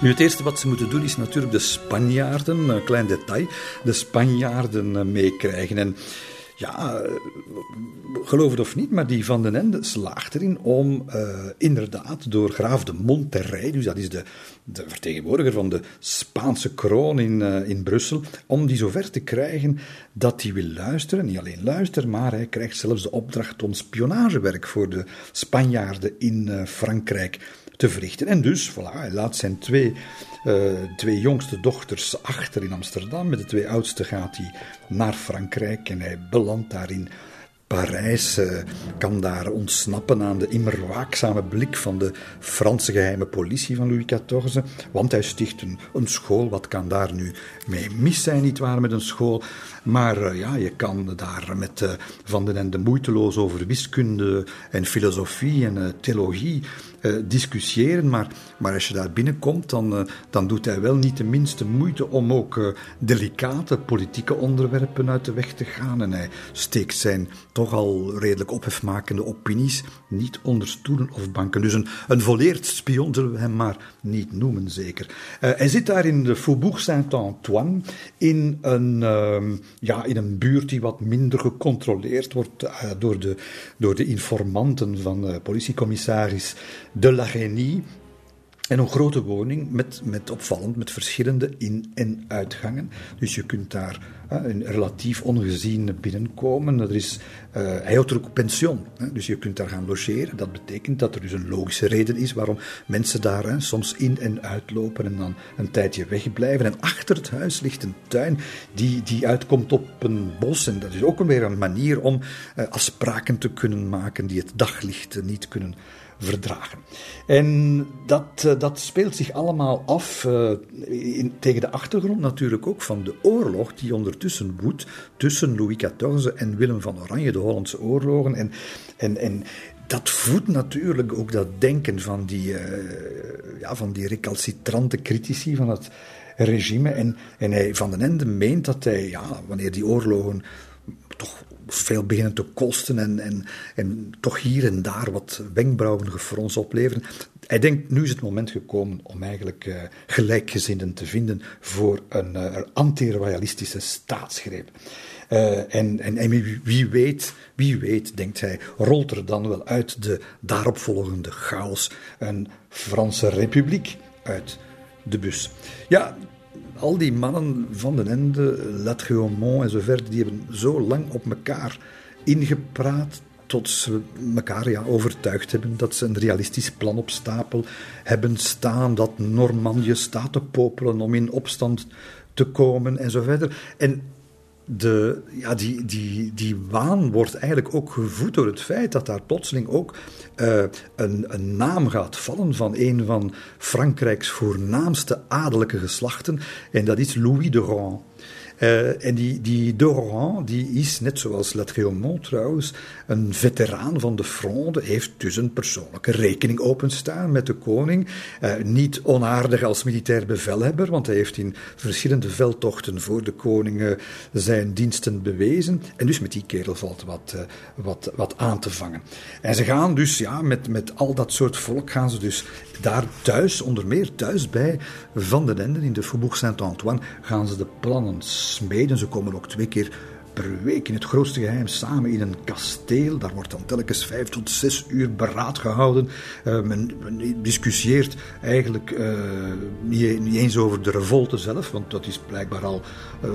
Nu, het eerste wat ze moeten doen is natuurlijk de Spanjaarden, een klein detail, de Spanjaarden eh, meekrijgen. En ja, geloof het of niet, maar die Van den Ende slaagt erin om uh, inderdaad door graaf de Monterrey, dus dat is de, de vertegenwoordiger van de Spaanse kroon in, uh, in Brussel, om die zover te krijgen dat hij wil luisteren. Niet alleen luisteren, maar hij krijgt zelfs de opdracht om spionagewerk voor de Spanjaarden in Frankrijk te verrichten. En dus, voilà, hij laat zijn twee, uh, twee jongste dochters achter in Amsterdam. Met de twee oudste gaat hij naar Frankrijk en hij belandt daarin Parijs uh, kan daar ontsnappen aan de immer waakzame blik van de Franse geheime politie van Louis XIV. Want hij sticht een, een school. Wat kan daar nu mee mis zijn, nietwaar, met een school? Maar uh, ja, je kan daar met uh, Van den Ende moeiteloos over wiskunde en filosofie en theologie discussiëren. Maar, maar als je daar binnenkomt, dan, dan doet hij wel niet de minste moeite om ook delicate politieke onderwerpen uit de weg te gaan. En hij steekt zijn toch al redelijk ophefmakende opinies niet onder stoelen of banken. Dus een, een volleerd spion zullen we hem maar niet noemen, zeker. Uh, hij zit daar in de Faubourg Saint-Antoine, in een, uh, ja, in een buurt die wat minder gecontroleerd wordt uh, door, de, door de informanten van politiecommissaris de La. En een grote woning met, met opvallend, met verschillende in- en uitgangen. Dus je kunt daar uh, relatief ongezien binnenkomen. Er is, uh, hij houdt er ook pension, hè, dus je kunt daar gaan logeren. Dat betekent dat er dus een logische reden is waarom mensen daar hè, soms in- en uitlopen en dan een tijdje wegblijven. En achter het huis ligt een tuin die, die uitkomt op een bos. En dat is ook weer een manier om uh, afspraken te kunnen maken die het daglicht niet kunnen verdragen. En dat, uh, dat speelt zich allemaal af in, tegen de achtergrond natuurlijk ook van de oorlog die ondertussen woedt tussen Louis XIV en Willem van Oranje, de Hollandse oorlogen. En, en, en dat voedt natuurlijk ook dat denken van die, uh, ja, van die recalcitrante critici van het regime. En, en hij, Van den Ende meent dat hij, ja, wanneer die oorlogen toch veel beginnen te kosten en, en, en toch hier en daar wat wenkbrauwen gefrons opleveren. Hij denkt, nu is het moment gekomen om eigenlijk uh, gelijkgezinden te vinden voor een uh, anti-royalistische staatsgreep. Uh, en, en, en wie, wie, weet, wie weet, denkt hij, rolt er dan wel uit de daaropvolgende chaos een Franse republiek uit de bus. Ja, al die mannen van den Ende, Latreaumont en zo verder, die hebben zo lang op elkaar ingepraat tot ze elkaar ja, overtuigd hebben dat ze een realistisch plan op stapel hebben staan, dat Normandië staat te popelen om in opstand te komen en zo verder. En de, ja, die, die, die waan wordt eigenlijk ook gevoed door het feit dat daar plotseling ook uh, een, een naam gaat vallen van een van Frankrijks voornaamste adellijke geslachten. En dat is Louis de Rohan. Uh, en die, die de Rohan, die is, net zoals Latreaumont trouwens, een veteraan van de fronde, heeft dus een persoonlijke rekening openstaan met de koning. Uh, niet onaardig als militair bevelhebber, want hij heeft in verschillende veldtochten voor de koning zijn diensten bewezen. En dus met die kerel valt wat, wat, wat aan te vangen. En ze gaan dus, ja, met, met al dat soort volk gaan ze dus daar thuis, onder meer thuis bij Van den Ende in de Faubourg Saint-Antoine, gaan ze de plannen Ze komen ook twee keer per week in het grootste geheim samen in een kasteel. Daar wordt dan telkens vijf tot zes uur beraad gehouden. Uh, men, discussieert eigenlijk uh, niet, niet, eens over de revolte zelf, want dat is blijkbaar al uh,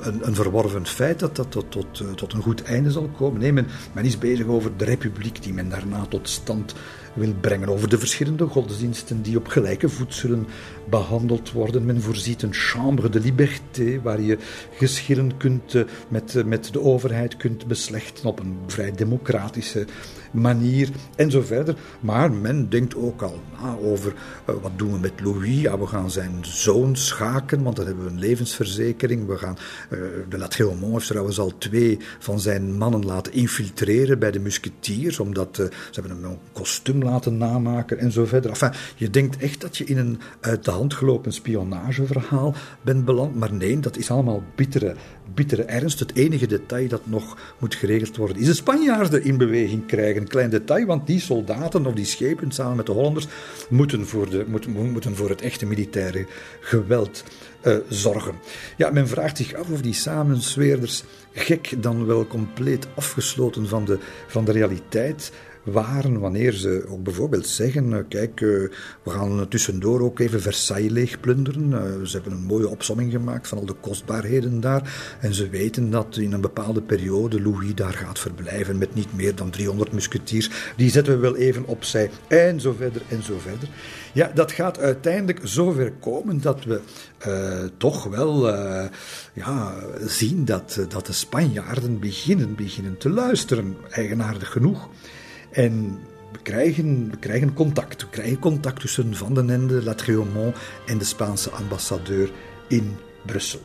een, een, verworven feit dat dat tot, tot, tot een goed einde zal komen. Nee, men, men is bezig over de republiek die men daarna tot stand wil brengen. Over de verschillende godsdiensten die op gelijke voet zullen behandeld worden. Men voorziet een chambre de liberté waar je geschillen kunt met, met de overheid kunt beslechten op een vrij democratische manier en zo verder. Maar men denkt ook al na over uh, wat doen we met Louis. Ja, we gaan zijn zoon schaken, want dan hebben we een levensverzekering. We gaan, uh, de heeft trouwens al twee van zijn mannen laten infiltreren bij de musketiers, omdat uh, ze hebben hem een kostuum laten namaken en zo verder. Enfin, je denkt echt dat je in een uit de hand gelopen spionageverhaal bent beland, maar nee, dat is allemaal bittere, bittere ernst. Het enige detail dat nog moet geregeld worden is de Spanjaarden in beweging krijgen een klein detail, want die soldaten of die schepen samen met de Hollanders moeten voor, de, moeten, moeten voor het echte militaire geweld uh, zorgen. Ja, men vraagt zich af of die samensweerders gek dan wel compleet afgesloten van de, van de realiteit waren wanneer ze ook bijvoorbeeld zeggen: eh, Kijk, eh, we gaan tussendoor ook even Versailles leegplunderen. Uh, ze hebben een mooie opsomming gemaakt van al de kostbaarheden daar. En ze weten dat in een bepaalde periode Louis daar gaat verblijven met niet meer dan 300 musketiers. Die zetten we wel even opzij. En zo verder en zo verder. Ja, dat gaat uiteindelijk zover komen dat we toch wel ja, zien dat, dat de Spanjaarden beginnen, beginnen te luisteren. Eigenaardig genoeg. En we krijgen, we krijgen contact. We krijgen contact tussen Van den Ende, Latremont en de Spaanse ambassadeur in Brussel.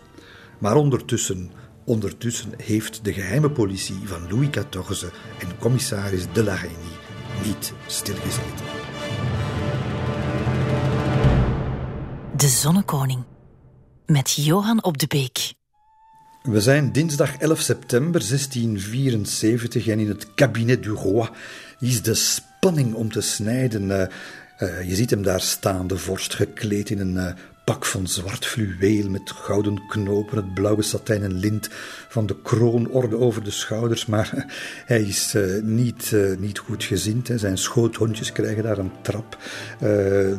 Maar ondertussen, ondertussen heeft de geheime politie van Louis XIV en commissaris de la Reynie niet stilgezeten. De Zonnekoning met Johan op de Beek. We zijn dinsdag 11 september 1674 en in het cabinet du roi is de spanning om te snijden. Uh, uh, je ziet hem daar staan, de vorst gekleed in een uh, pak van zwart fluweel met gouden knopen, het blauwe satijnen lint van de kroonorde over de schouders. Maar *laughs* hij is niet, niet goed gezind. Hè. Zijn schoothondjes krijgen daar een trap.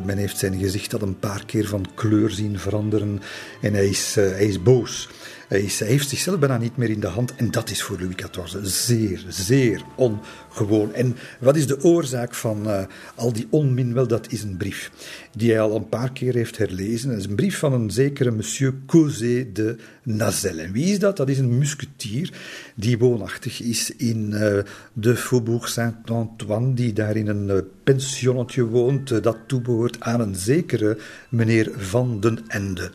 men heeft zijn gezicht al een paar keer van kleur zien veranderen en hij is, hij is boos. Hij, heeft zichzelf bijna niet meer in de hand. En dat is voor Louis XIV zeer, zeer ongewoon. En wat is de oorzaak van uh, al die onmin? Wel, dat is een brief die hij al een paar keer heeft herlezen. Dat is een brief van een zekere monsieur Causé de Nazelle. En wie is dat? Dat is een musketier die woonachtig is in uh, de Faubourg Saint-Antoine, die daar in een uh, pensionnetje woont, dat toebehoort aan een zekere meneer Van den Ende.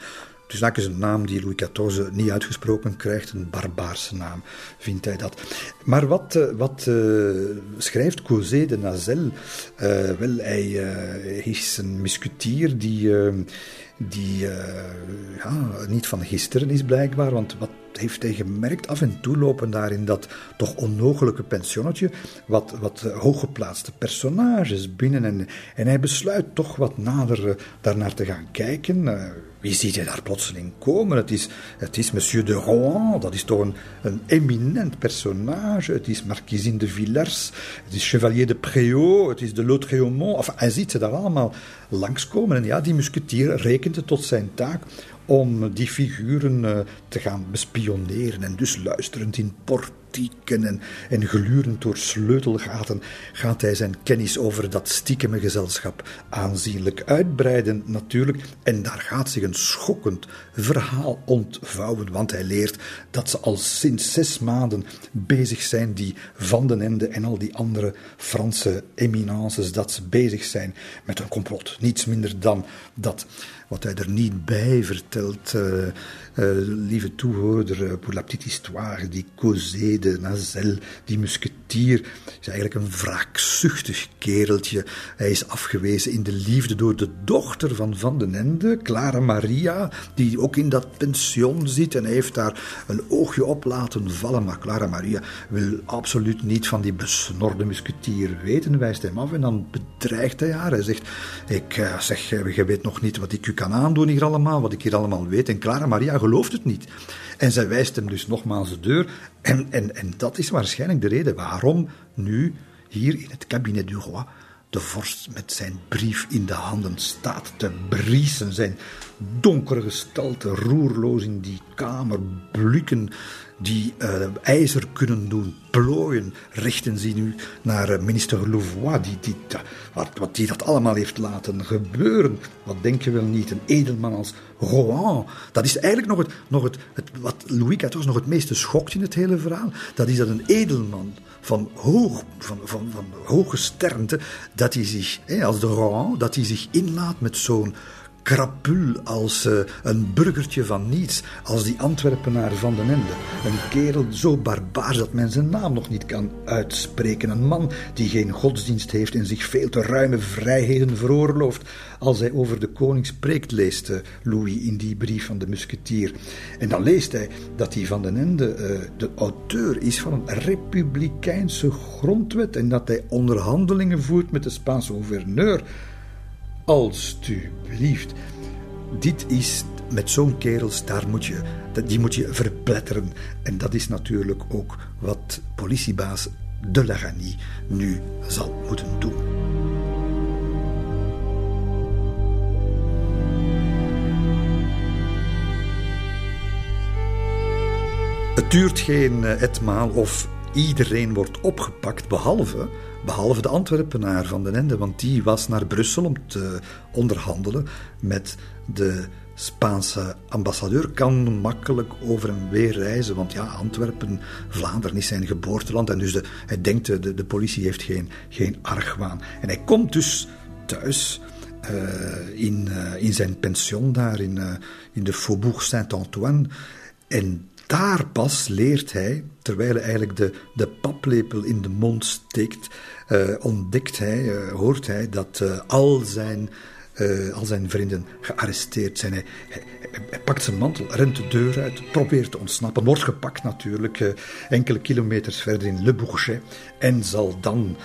Dus dat is een naam die Louis XIV niet uitgesproken krijgt, een barbaarse naam, vindt hij dat. Maar wat, eh, wat uh, schrijft Causé de Nazel? Uh, wel, hij is een musketier die, die ja, niet van gisteren is blijkbaar, want wat heeft hij gemerkt af en toe lopen daar in dat toch onnogelijke pensionnetje wat, wat hooggeplaatste personages binnen. En, en hij besluit toch wat nader daarnaar te gaan kijken. Wie ziet hij daar plotseling komen? Het is, het is Monsieur de Rohan, dat is toch een, een eminent personage. Het is Marquisine de Villers, het is Chevalier de Préau, het is de Lautréaumont. Enfin, hij ziet ze daar allemaal langskomen. En ja, die musketier rekent het tot zijn taak om die figuren uh, te gaan bespioneren en dus luisterend in portieken en, en glurend door sleutelgaten gaat hij zijn kennis over dat stiekeme gezelschap aanzienlijk uitbreiden natuurlijk en daar gaat zich een schokkend verhaal ontvouwen, want hij leert dat ze al sinds zes maanden bezig zijn, die Van den Ende en al die andere Franse eminences, dat ze bezig zijn met een complot. Niets minder dan dat wat hij er niet bij vertelt. Uh, lieve toehoorder, uh, pour la petite histoire, die Causé de Nazel, die musketier, is eigenlijk een wraakzuchtig kereltje. Hij is afgewezen in de liefde door de dochter van Van den Ende, Clara Maria, die ook in dat pension zit en hij heeft daar een oogje op laten vallen. Maar Clara Maria wil absoluut niet van die besnorde musketier weten, wijst hem af en dan bedreigt hij haar. Hij zegt, ik uh, zeg, je weet nog niet wat ik u kan aandoen hier allemaal, wat ik hier allemaal weet. En Clara Maria gelooft het niet. En zij wijst hem dus nogmaals de deur. En, en, en dat is waarschijnlijk de reden waarom nu hier in het cabinet du roi de vorst met zijn brief in de handen staat te briesen. Zijn donkere gestalte, roerloos in die kamer, blikken die uh, ijzer kunnen doen plooien, richten ze nu naar uh, minister Louvois, die, die, wat, die dat allemaal heeft laten gebeuren. Wat denk je wel niet, een edelman als Rohan. Dat is eigenlijk nog, het, nog het, het, wat Louis XIV nog het meeste schokt in het hele verhaal. Dat is dat een edelman van, hoog, van, van, van hoge sternte, dat hij zich, hè, als de Rohan, dat hij zich inlaat met zo'n krapul, als uh, een burgertje van niets, als die Antwerpenaar van den Ende. Een kerel zo barbaars dat men zijn naam nog niet kan uitspreken. Een man die geen godsdienst heeft en zich veel te ruime vrijheden veroorlooft. Als hij over de koning spreekt, leest uh, Louis in die brief van de musketier. En dan leest hij dat hij van den Ende uh, de auteur is van een republikeinse grondwet en dat hij onderhandelingen voert met de Spaanse gouverneur. Alsjeblieft. Dit is met zo'n kerels, daar moet je, die moet je verpletteren. En dat is natuurlijk ook wat politiebaas de Laganie nu zal moeten doen. Het duurt geen eh, etmaal of iedereen wordt opgepakt, behalve, behalve de Antwerpenaar van den Ende, want die was naar Brussel om te onderhandelen met de Spaanse ambassadeur. Kan makkelijk over en weer reizen, want ja, Antwerpen, Vlaanderen is zijn geboorteland en dus de, hij denkt, de, de politie heeft geen, geen argwaan. En hij komt dus thuis... Uh, in, uh, in zijn pension daar in, uh, in de Faubourg Saint-Antoine. En daar pas leert hij, terwijl hij eigenlijk de, de paplepel in de mond steekt, ontdekt hij, uh, hoort hij dat uh, al, zijn, al zijn vrienden gearresteerd zijn. Hij, pakt zijn mantel, rent de deur uit, probeert te ontsnappen, wordt gepakt natuurlijk, enkele kilometers verder in Le Bourget, en zal dan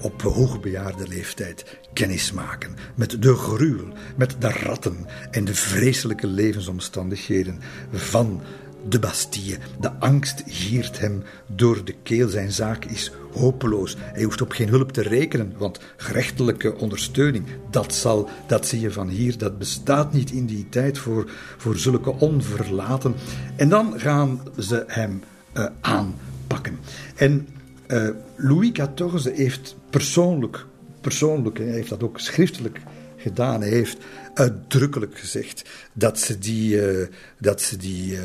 op hoogbejaarde leeftijd kennis maken met de gruwel, met de ratten en de vreselijke levensomstandigheden van de Bastille. De angst giert hem door de keel. Zijn zaak is hopeloos. Hij hoeft op geen hulp te rekenen, want gerechtelijke ondersteuning, dat, zal, dat zie je van hier, dat bestaat niet in die tijd voor, voor zulke onverlaten. En dan gaan ze hem uh, aanpakken. En uh, Louis XIV heeft persoonlijk, persoonlijk, hij heeft dat ook schriftelijk gedaan, hij heeft uitdrukkelijk gezegd dat ze die, uh, dat ze die uh,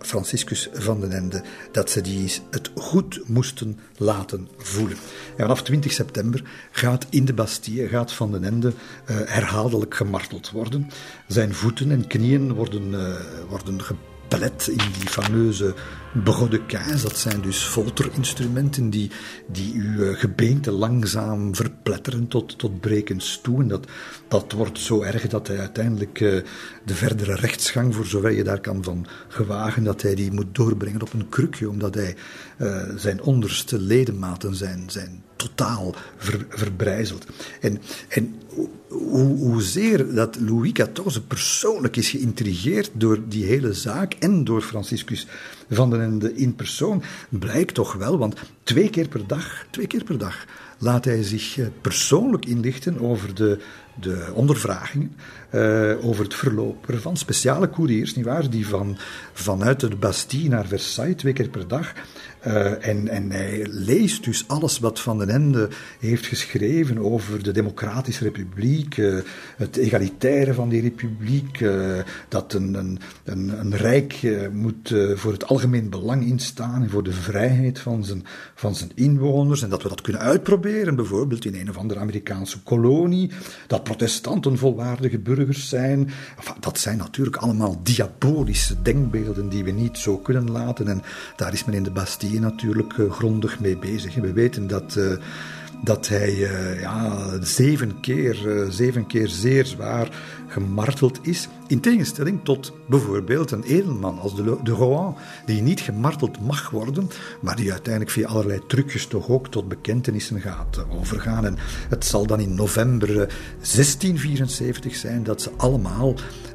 Franciscus van den Ende, dat ze die het goed moesten laten voelen. En vanaf 20 september gaat in de Bastille, gaat van den Ende uh, herhaaldelijk gemarteld worden. Zijn voeten en knieën worden, worden gebelet in die fameuze brodekins. Dat zijn dus folterinstrumenten die, die uw gebeente langzaam verpletteren tot, tot brekens toe. En dat, dat wordt zo erg dat hij uiteindelijk uh, de verdere rechtsgang, voor zover je daar kan van gewagen, dat hij die moet doorbrengen op een krukje, omdat hij uh, zijn onderste ledematen zijn, zijn totaal ver, verbrijzeld. En, en hoe, hoezeer dat Louis XIV persoonlijk is geïntrigeerd door die hele zaak en door Franciscus van den Ende in persoon, blijkt toch wel, want twee keer per dag, twee keer per dag laat hij zich eh, persoonlijk inlichten over de, de ondervragingen, uh, over het verloop ervan. Speciale couriers, nietwaar, die van, vanuit de Bastille naar Versailles twee keer per dag uh, en, en hij leest dus alles wat Van den Ende heeft geschreven over de Democratische Republiek, uh, het egalitaire van die republiek, uh, dat een, een, een, een rijk moet voor het algemeen belang instaan en voor de vrijheid van zijn, van zijn inwoners en dat we dat kunnen uitproberen, bijvoorbeeld in een of andere Amerikaanse kolonie, dat protestanten volwaardige burgers zijn. Dat zijn natuurlijk allemaal diabolische denkbeelden die we niet zo kunnen laten en daar is men in de Bastille natuurlijk uh, grondig mee bezig. We weten dat, uh, dat hij uh, ja, zeven, keer, zeven keer zeer zwaar gemarteld is. In tegenstelling tot bijvoorbeeld een edelman als de, de Rohan, die niet gemarteld mag worden, maar die uiteindelijk via allerlei trucjes toch ook tot bekentenissen gaat overgaan. En het zal dan in november 1674 zijn dat ze allemaal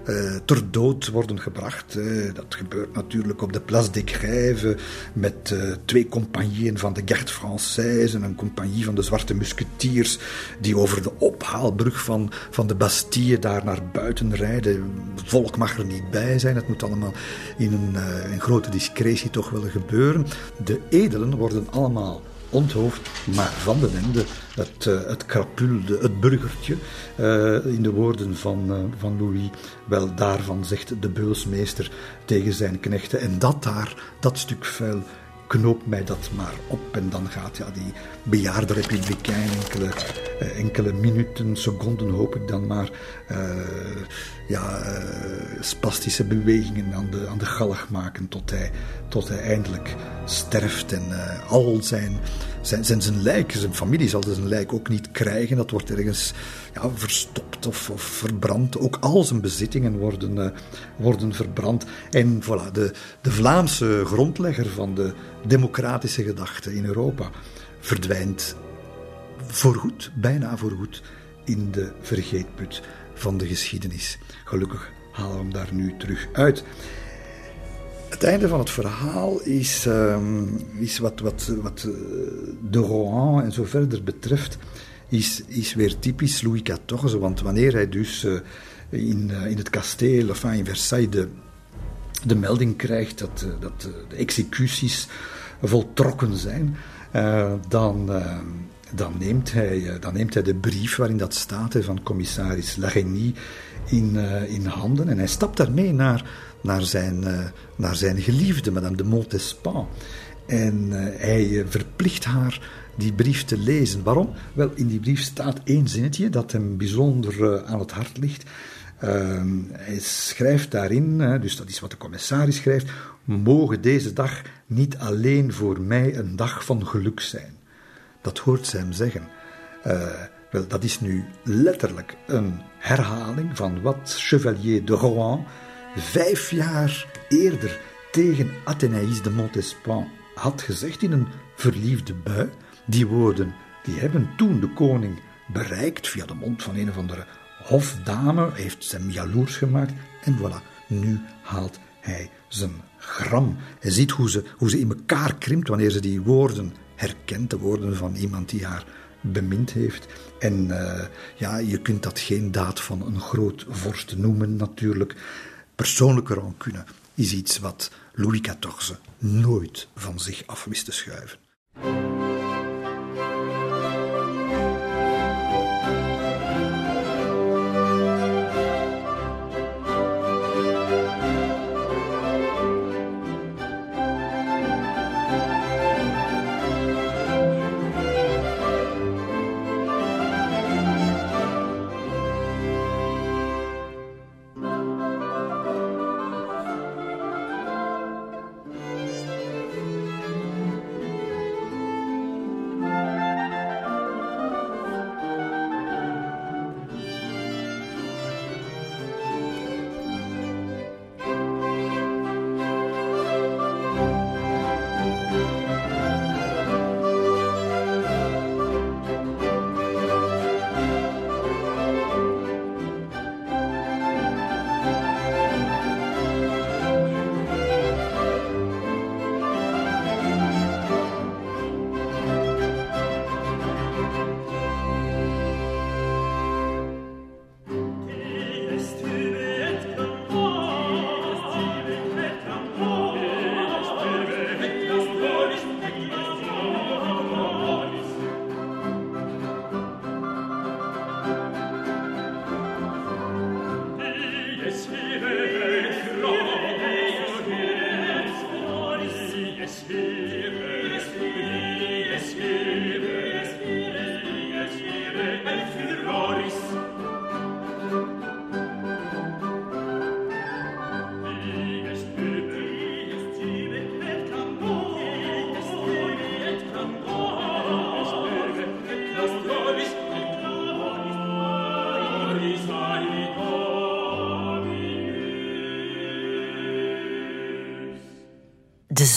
uh, ter dood worden gebracht. Uh, dat gebeurt natuurlijk op de Place des Grèves met uh, twee compagnieën van de Garde Française en een compagnie van de Zwarte Musketiers die over de ophaalbrug van, van de Bastille daar naar buiten rijden. Volk mag er niet bij zijn. Het moet allemaal in een, in grote discretie toch wel gebeuren. De edelen worden allemaal onthoofd, maar van den Ende het, uh, het krapul, het burgertje, uh, in de woorden van, uh, van Louis, wel daarvan zegt de beulsmeester tegen zijn knechten. En dat daar, dat stuk vuil, knoop mij dat maar op. En dan gaat ja, die bejaarde republikein enkele, eh, enkele minuten, seconden hoop ik dan maar, uh, ja, uh, spastische bewegingen aan de, aan de galg maken tot hij, tot hij eindelijk sterft. En al zijn, zijn, zijn, zijn lijk, zijn familie zal zijn lijk ook niet krijgen. Dat wordt ergens ja, verstopt of, verbrand. Ook al zijn bezittingen worden, worden verbrand. En voilà, de, de Vlaamse grondlegger van de democratische gedachte in Europa verdwijnt voorgoed, bijna voorgoed, in de vergeetput van de geschiedenis. Gelukkig halen we hem daar nu terug uit. Het einde van het verhaal is, ehm, wat, wat, wat eh, de Rohan en zo verder betreft, is, is weer typisch Louis XIV. Want wanneer hij dus uh, in, uh, in het kasteel, enfin in Versailles, de, melding krijgt dat, dat de executies voltrokken zijn, dan, dan, neemt hij, dan neemt hij de brief waarin dat staat van commissaris Lageny in, in handen en hij stapt daarmee naar, naar, zijn, naar zijn geliefde, madame de Montespan. En hij verplicht haar die brief te lezen. Waarom? Wel, in die brief staat één zinnetje dat hem bijzonder aan het hart ligt. Uh, hij schrijft daarin, dus dat is wat de commissaris schrijft, mogen deze dag niet alleen voor mij een dag van geluk zijn. Dat hoort ze hem zeggen. Wel, dat is nu letterlijk een herhaling van wat Chevalier de Rohan vijf jaar eerder tegen Athénaïs de Montespan had gezegd in een verliefde bui. Die woorden die hebben toen de koning bereikt via de mond van een of andere hofdame, heeft hem jaloers gemaakt en voilà, nu haalt hij zijn gram. Hij ziet hoe ze, hoe ze in elkaar krimpt wanneer ze die woorden herkent, de woorden van iemand die haar bemind heeft. En uh, ja, je kunt dat geen daad van een groot vorst noemen natuurlijk. Persoonlijke rancune is iets wat Louis XIV nooit van zich af wist te schuiven.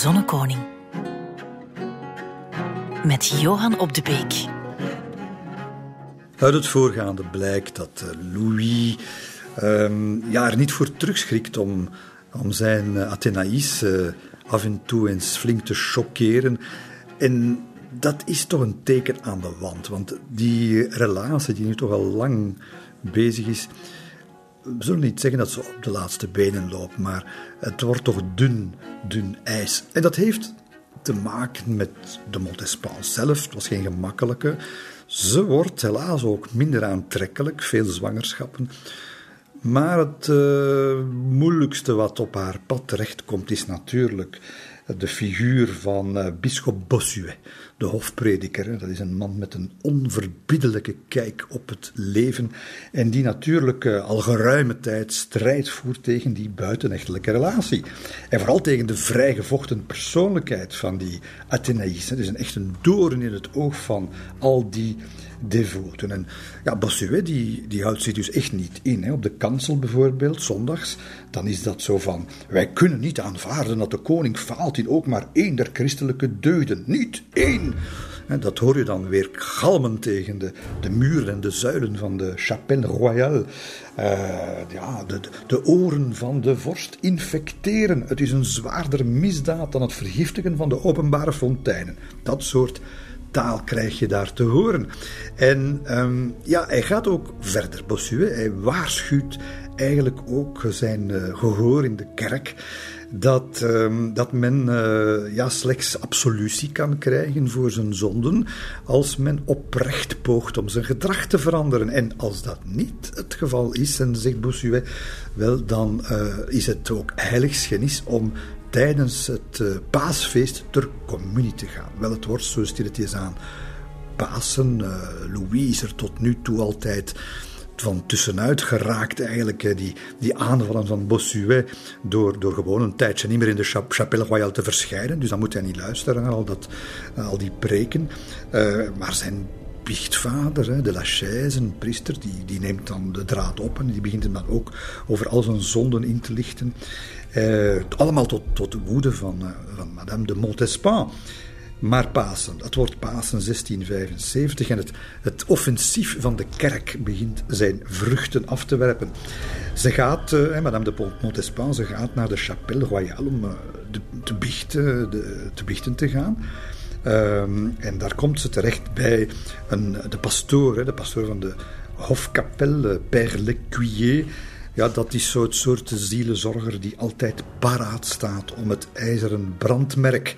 Zonnekoning. Met Johan op de Beek. Uit het voorgaande blijkt dat eh, Louis um, ja, er niet voor terugschrikt om, om zijn uh, Athenaïs uh, af en toe eens flink te choqueren. En dat is toch een teken aan de wand, want die relatie die nu toch al lang bezig is, we zullen niet zeggen dat ze op de laatste benen loopt, maar het wordt toch dun, dun ijs. En dat heeft te maken met de Montespan zelf. Het was geen gemakkelijke. Ze wordt helaas ook minder aantrekkelijk, veel zwangerschappen. Maar het uh, moeilijkste wat op haar pad terechtkomt is natuurlijk de figuur van uh, bischop Bossuet, de hofprediker. Dat is een man met een onverbiddelijke kijk op het leven en die natuurlijk uh, al geruime tijd strijd voert tegen die buitenechtelijke relatie. En vooral tegen de vrijgevochten persoonlijkheid van die Athenaïs. Het is een echt een doorn in het oog van al die devoten. En ja, Bossuet die, die houdt zich dus echt niet in. Hè. Op de kansel bijvoorbeeld, zondags, dan is dat zo van... Wij kunnen niet aanvaarden dat de koning faalt in ook maar één der christelijke deugden. Niet één! En dat hoor je dan weer galmen tegen de, de muren en de zuilen van de Chapelle Royale. Uh, ja, de, de oren van de vorst infecteren. Het is een zwaarder misdaad dan het vergiftigen van de openbare fonteinen. Dat soort taal krijg je daar te horen. En um, ja, hij gaat ook verder, Bossuet. Hij waarschuwt eigenlijk ook zijn uh, gehoor in de kerk dat, um, dat men uh, ja, slechts absolutie kan krijgen voor zijn zonden als men oprecht poogt om zijn gedrag te veranderen. En als dat niet het geval is, en zegt Bossuet, wel, dan uh, is het ook heiligschennis om tijdens het uh, paasfeest ter communie te gaan. Wel, het wordt zo stilletjes aan Pasen. Uh, Louis is er tot nu toe altijd van tussenuit geraakt eigenlijk, die, die aanvallen van Bossuet, door, door gewoon een tijdje niet meer in de Chapelle Royale te verschijnen. Dus dan moet hij niet luisteren naar al, dat, al die preken. Maar zijn biechtvader, de Lachaise, een priester, die, die neemt dan de draad op en die begint hem dan ook over al zijn zonden in te lichten. Uh, allemaal tot, tot de woede van, uh, van Madame de Montespan. Maar Pasen, het wordt Pasen 1675 en het, het offensief van de kerk begint zijn vruchten af te werpen. Ze gaat, uh, Madame de Montespan, ze gaat naar de Chapelle Royale om de, te, biechten, de, te biechten te gaan. Um, en daar komt ze terecht bij een, de pastoor, de pastoor van de hofkapel, Père Lecuyer. Ja, dat is zo'n soort zielenzorger die altijd paraat staat om het ijzeren brandmerk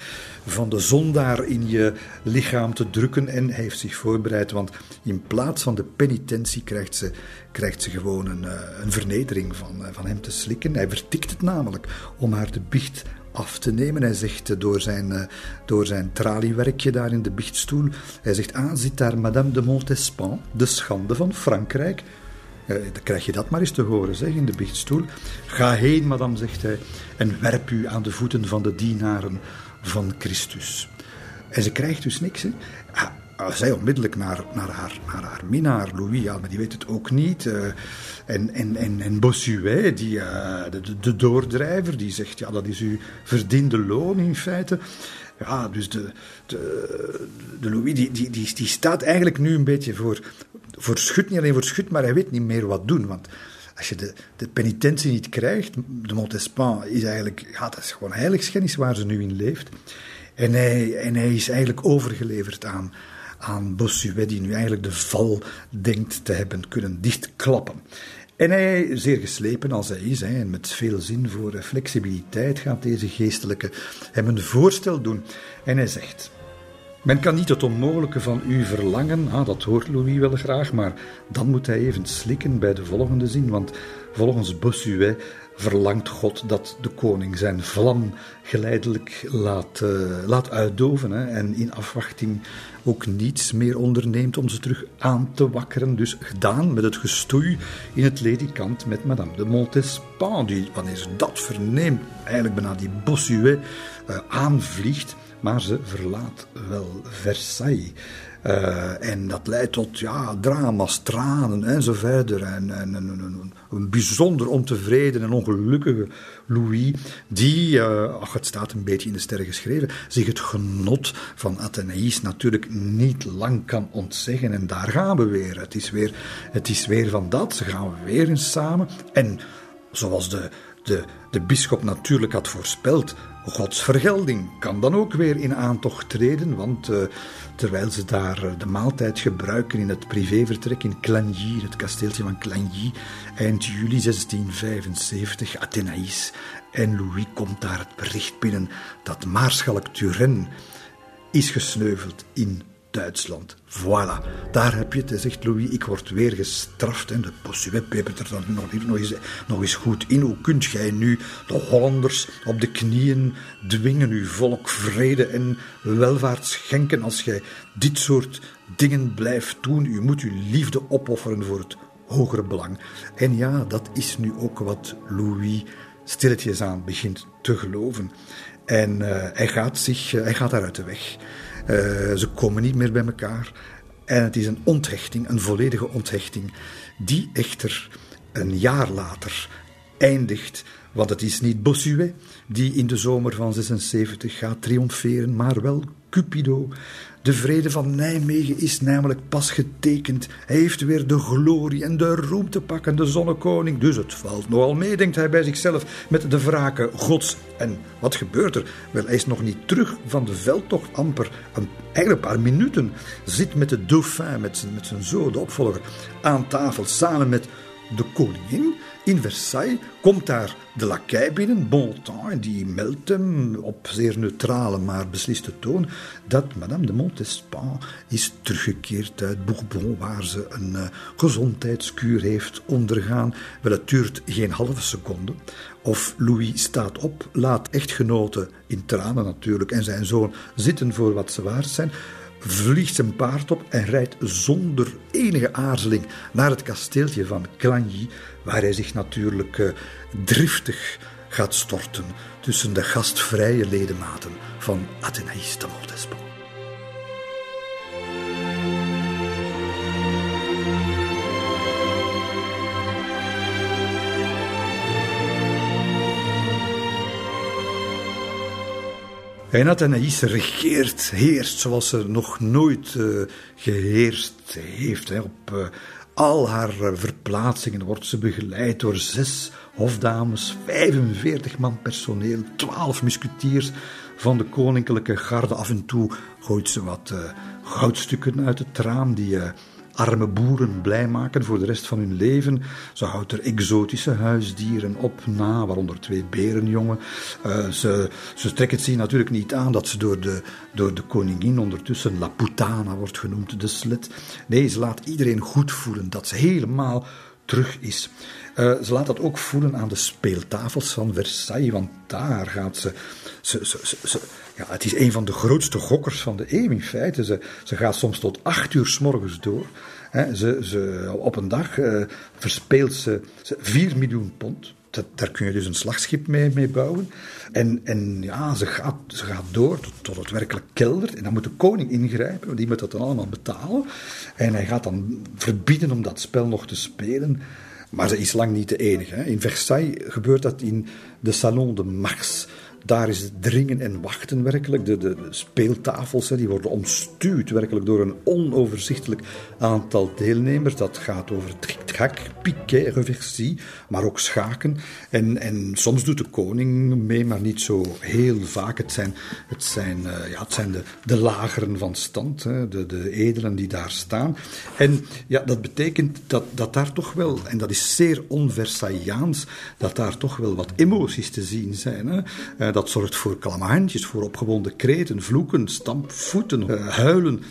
van de zondaar in je lichaam te drukken. En hij heeft zich voorbereid, want in plaats van de penitentie krijgt ze, krijgt ze gewoon een, eh, een vernedering van, eh, van hem te slikken. Hij vertikt het namelijk om haar de biecht af te nemen. Hij zegt eh, door zijn, door zijn traliewerkje daar in de biechtstoel, hij zegt, ah, zit daar Madame de Montespan, de schande van Frankrijk. Uh, dan krijg je dat maar eens te horen, zeg, in de biechtstoel. Ga heen, madame, zegt hij, en werp u aan de voeten van de dienaren van Christus. En ze krijgt dus niks. Hè. Ah, zij onmiddellijk naar, naar, haar, naar haar minnaar, Louis, maar die weet het ook niet. Uh, en, en, en, en Bossuet, die, uh, de, de, doordrijver, die zegt, ja, dat is uw verdiende loon in feite. Ja, dus de, de, de Louis, die, die, die, die staat eigenlijk nu een beetje voor, voor schut, niet alleen voor schut, maar hij weet niet meer wat doen. Want als je de, de penitentie niet krijgt, de Montespan is eigenlijk, ja, dat is gewoon heiligschennis waar ze nu in leeft. En hij, en hij is eigenlijk overgeleverd aan, aan Bossuet, die nu eigenlijk de val denkt te hebben kunnen dichtklappen. En hij, zeer geslepen als hij is, en met veel zin voor flexibiliteit, gaat deze geestelijke hem een voorstel doen. En hij zegt: men kan niet het onmogelijke van u verlangen, ah, dat hoort Louis wel graag, maar dan moet hij even slikken bij de volgende zin, want volgens Bossuet verlangt God dat de koning zijn vlam geleidelijk laat, uh, laat uitdoven hè, en in afwachting ook niets meer onderneemt om ze terug aan te wakkeren. Dus gedaan met het gestoei in het ledikant met Madame de Montespan, die wanneer ze dat verneemt, eigenlijk bijna die Bossuet uh, aanvliegt maar ze verlaat wel Versailles. Uh, en dat leidt tot ja, drama's, tranen en zo verder. En, en, en, een bijzonder ontevreden en ongelukkige Louis, die, uh, ach, het staat een beetje in de sterren geschreven, zich het genot van Athenaïs natuurlijk niet lang kan ontzeggen. En daar gaan we weer. Het is weer, het is weer van dat. Ze gaan weer eens samen. En zoals de, de, de bisschop natuurlijk had voorspeld, Gods vergelding kan dan ook weer in aantocht treden, want uh, terwijl ze daar eh, de maaltijd gebruiken in het privévertrek in Clagny, het kasteeltje van Clagny, eind juli 1675, Athenaïs en Louis komt daar het bericht binnen dat Maarschalk Turenne is gesneuveld in Duitsland. Voilà, daar heb je het, zegt Louis. Ik word weer gestraft. En de Bossuet pepert er dan nog, nog, eens, nog eens goed in. Hoe kunt gij nu de Hollanders op de knieën dwingen, uw volk vrede en welvaart schenken als gij dit soort dingen blijft doen? U moet uw liefde opofferen voor het hogere belang. En ja, dat is nu ook wat Louis stilletjes aan begint te geloven. En uh, hij, gaat zich, uh, hij gaat daar uit de weg. Uh, ze komen niet meer bij elkaar. En het is een onthechting, een volledige onthechting, die echter een jaar later eindigt. Want het is niet Bossuet die in de zomer van 76 gaat triomferen, maar wel Cupido, de vrede van Nijmegen is namelijk pas getekend. Hij heeft weer de glorie en de roem te pakken, de zonnekoning. Dus het valt nogal mee, denkt hij bij zichzelf, met de wraken gods. En wat gebeurt er? Wel, hij is nog niet terug van de veldtocht, amper een, eigenlijk een paar minuten. Zit met de dauphin, met zijn, met zijn zoon, de opvolger, aan tafel samen met de koningin in Versailles komt daar de lakij binnen, Bontemps, en die meldt hem op zeer neutrale maar besliste toon dat Madame de Montespan is teruggekeerd uit Bourbon, waar ze een uh, gezondheidskuur heeft ondergaan. Wel, het duurt geen halve seconde. Of Louis staat op, laat echtgenoten in tranen natuurlijk en zijn zoon zitten voor wat ze waard zijn vliegt zijn paard op en rijdt zonder enige aarzeling naar het kasteeltje van Clagny, waar hij zich natuurlijk uh, driftig gaat storten tussen de gastvrije ledematen van Athénaïs de. En Athanaïs regeert, heerst zoals ze nog nooit uh, geheerst heeft. Op uh, al haar uh, verplaatsingen wordt ze begeleid door zes hofdames, 45 man personeel, 12 musketiers van de koninklijke garde. Af en toe gooit ze wat goudstukken uit het raam die arme boeren blij maken voor de rest van hun leven. Ze houdt er exotische huisdieren op na, waaronder twee berenjongen. Uh, ze, ze trekt het zich natuurlijk niet aan dat ze door de, door de koningin ondertussen La Putana wordt genoemd, de slet. Nee, ze laat iedereen goed voelen dat ze helemaal terug is. Uh, ze laat dat ook voelen aan de speeltafels van Versailles, want daar gaat ze. ze, ze, ze ja, het is een van de grootste gokkers van de eeuw in feite. Ze, ze gaat soms tot acht uur s morgens door. Ze, ze, op een dag uh, verspeelt ze, ze 4 miljoen pond. Dat, daar kun je dus een slagschip mee, mee bouwen. En, en ja, ze gaat, ze gaat door tot, tot het werkelijk keldert. En dan moet de koning ingrijpen, want die moet dat dan allemaal betalen. En hij gaat dan verbieden om dat spel nog te spelen. Maar ze is lang niet de enige. Hè. In Versailles gebeurt dat in de Salon de Mars. Daar is het dringen en wachten werkelijk. De, de, speeltafels hè, die worden omstuwd werkelijk door een onoverzichtelijk aantal deelnemers. Dat gaat over tric-trac, piquet, reversie, maar ook schaken. En, en soms doet de koning mee, maar niet zo heel vaak. Het zijn, het zijn, uh, ja, het zijn de, de lageren van stand, hè, de, de edelen die daar staan. En ja, dat betekent dat, dat daar toch wel, en dat is zeer onversaillaans, dat daar toch wel wat emoties te zien zijn. Hè. Dat zorgt voor klamhandjes, voor opgewonden kreten, vloeken, stampvoeten, uh, huilen.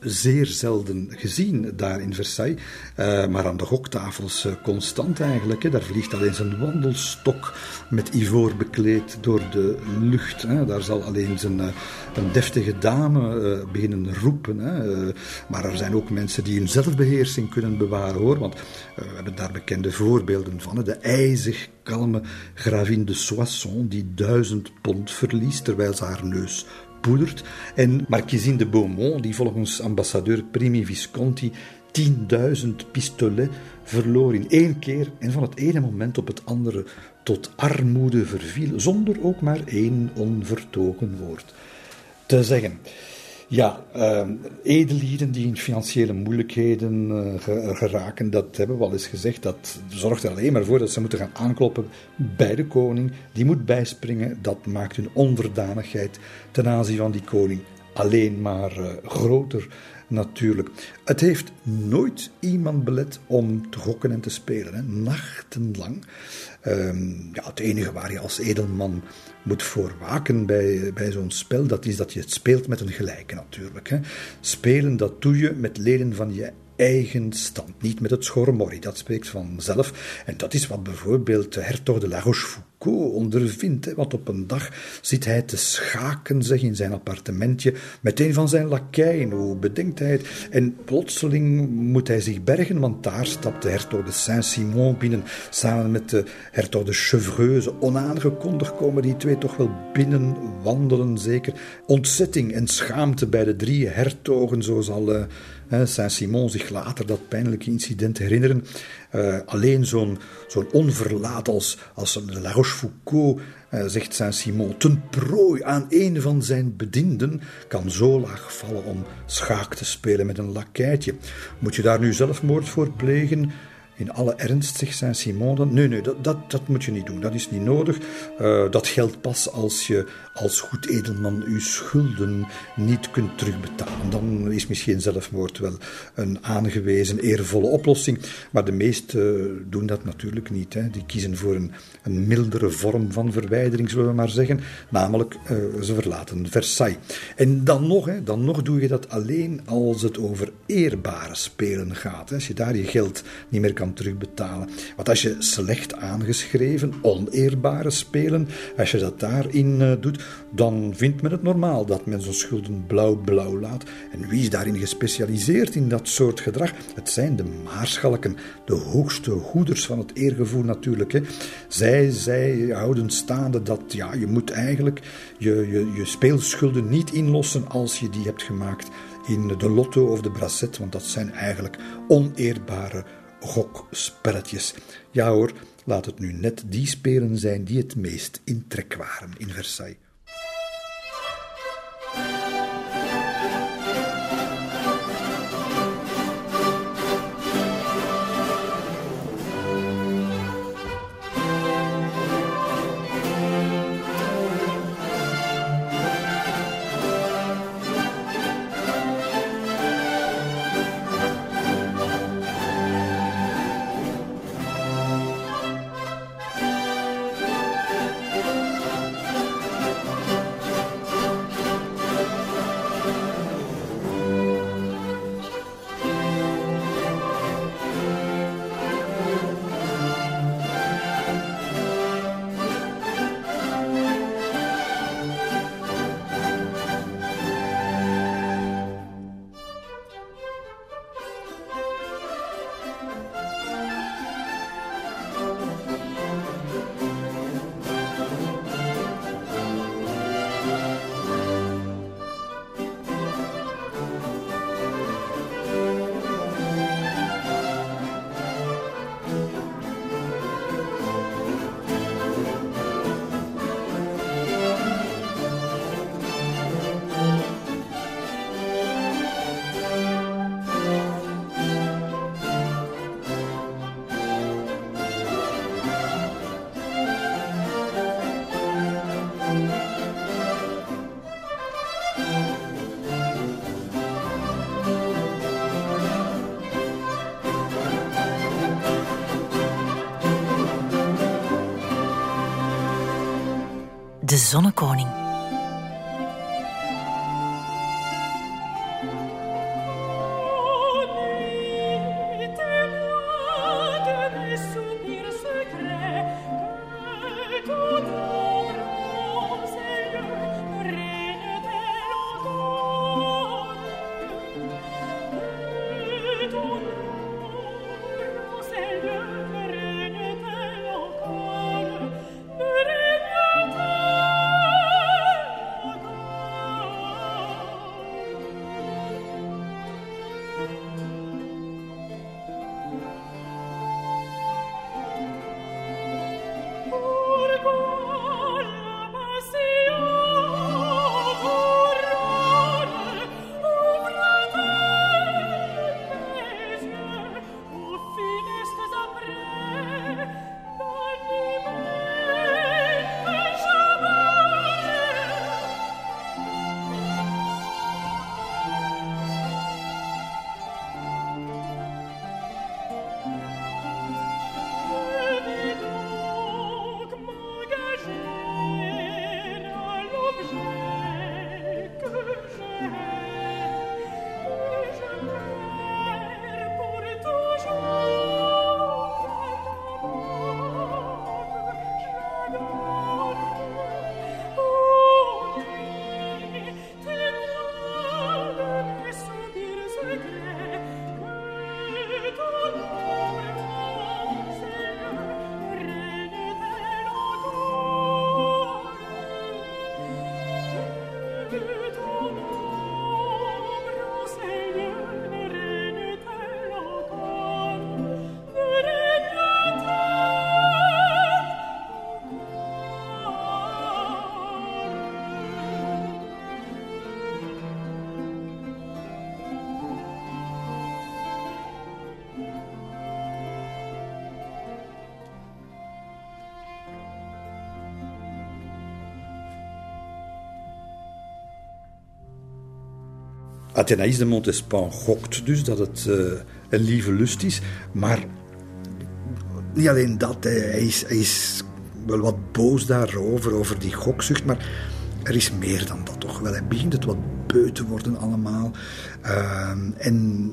Zeer zelden gezien daar in Versailles. Uh, maar aan de goktafels constant eigenlijk. Hè. Daar vliegt alleen zijn wandelstok met ivoor bekleed door de lucht. Hè. Daar zal alleen zijn een deftige dame beginnen roepen. Hè. maar er zijn ook mensen die hun zelfbeheersing kunnen bewaren hoor. Want we hebben daar bekende voorbeelden van. De ijzig kalme gravin de Soissons, die duizend pond verliest terwijl ze haar neus poedert. En Marquisine de Beaumont, die volgens ambassadeur Primi Visconti 10.000 pistolets verloor in één keer en van het ene moment op het andere tot armoede verviel, zonder ook maar één onvertogen woord te zeggen. Ja, uh, die in financiële moeilijkheden uh, geraken, dat hebben we al eens gezegd. Dat zorgt er alleen maar voor dat ze moeten gaan aankloppen bij de koning. Die moet bijspringen. Dat maakt hun onderdanigheid ten aanzien van die koning alleen maar uh, groter. natuurlijk. Het heeft nooit iemand belet om te gokken en te spelen, hè. nachtenlang. Ehm, ja, het enige waar je als edelman moet voor waken bij, bij zo'n spel, dat is dat je het speelt met een gelijke natuurlijk. Hè. Spelen, dat doe je met leden van je eigen stand, niet met het schormorrie, dat spreekt vanzelf. En dat is wat bijvoorbeeld hertog de La Rochefoucauld ondervindt, want op een dag zit hij te schaken zeg, in zijn appartementje met een van zijn lakeien, hoe bedenkt hij het? En plotseling moet hij zich bergen, want daar stapt de hertog de Saint-Simon binnen, samen met de hertog de Chevreuse. Onaangekondigd komen die twee toch wel binnen wandelen, zeker. Ontzetting en schaamte bij de drie hertogen, zo zal... Uh, Saint-Simon zich later dat pijnlijke incident herinneren. Uh, alleen zo'n zo'n onverlaat als, als La Rochefoucauld, uh, zegt Saint-Simon, ten prooi aan een van zijn bedienden, kan zo laag vallen om schaak te spelen met een lakeitje. Moet je daar nu zelfmoord voor plegen? in alle ernst, zegt Saint-Simon dan, nee, nee, dat, dat, dat moet je niet doen, dat is niet nodig. Uh, dat geldt pas als je als goed edelman uw schulden niet kunt terugbetalen. Dan is misschien zelfmoord wel een aangewezen, eervolle oplossing. Maar de meesten doen dat natuurlijk niet. Hè. Die kiezen voor een, mildere vorm van verwijdering, zullen we maar zeggen. Namelijk, uh, ze verlaten Versailles. En dan nog, hè, dan nog doe je dat alleen als het over eerbare spelen gaat. Hè. Als je daar je geld niet meer kan terugbetalen. Want als je slecht aangeschreven, oneerbare spelen, als je dat daarin uh, doet, dan vindt men het normaal dat men zijn schulden blauw-blauw laat. En wie is daarin gespecialiseerd in dat soort gedrag? Het zijn de maarschalken, de hoogste hoeders van het eergevoel natuurlijk. Hè. Zij, zij houden staande dat ja, je moet eigenlijk je, je, je speelschulden niet inlossen als je die hebt gemaakt in de lotto of de brasset, want dat zijn eigenlijk oneerbare gokspelletjes. Ja hoor, laat het nu net die spelen zijn die het meest in trek waren in Versailles. Athénaïs de Montespan gokt dus dat het uh, een lieve lust is, maar niet alleen dat, hij is, hij is wel wat boos daarover, over die gokzucht, maar er is meer dan dat toch wel. Hij begint het wat beu te worden allemaal. Uh, en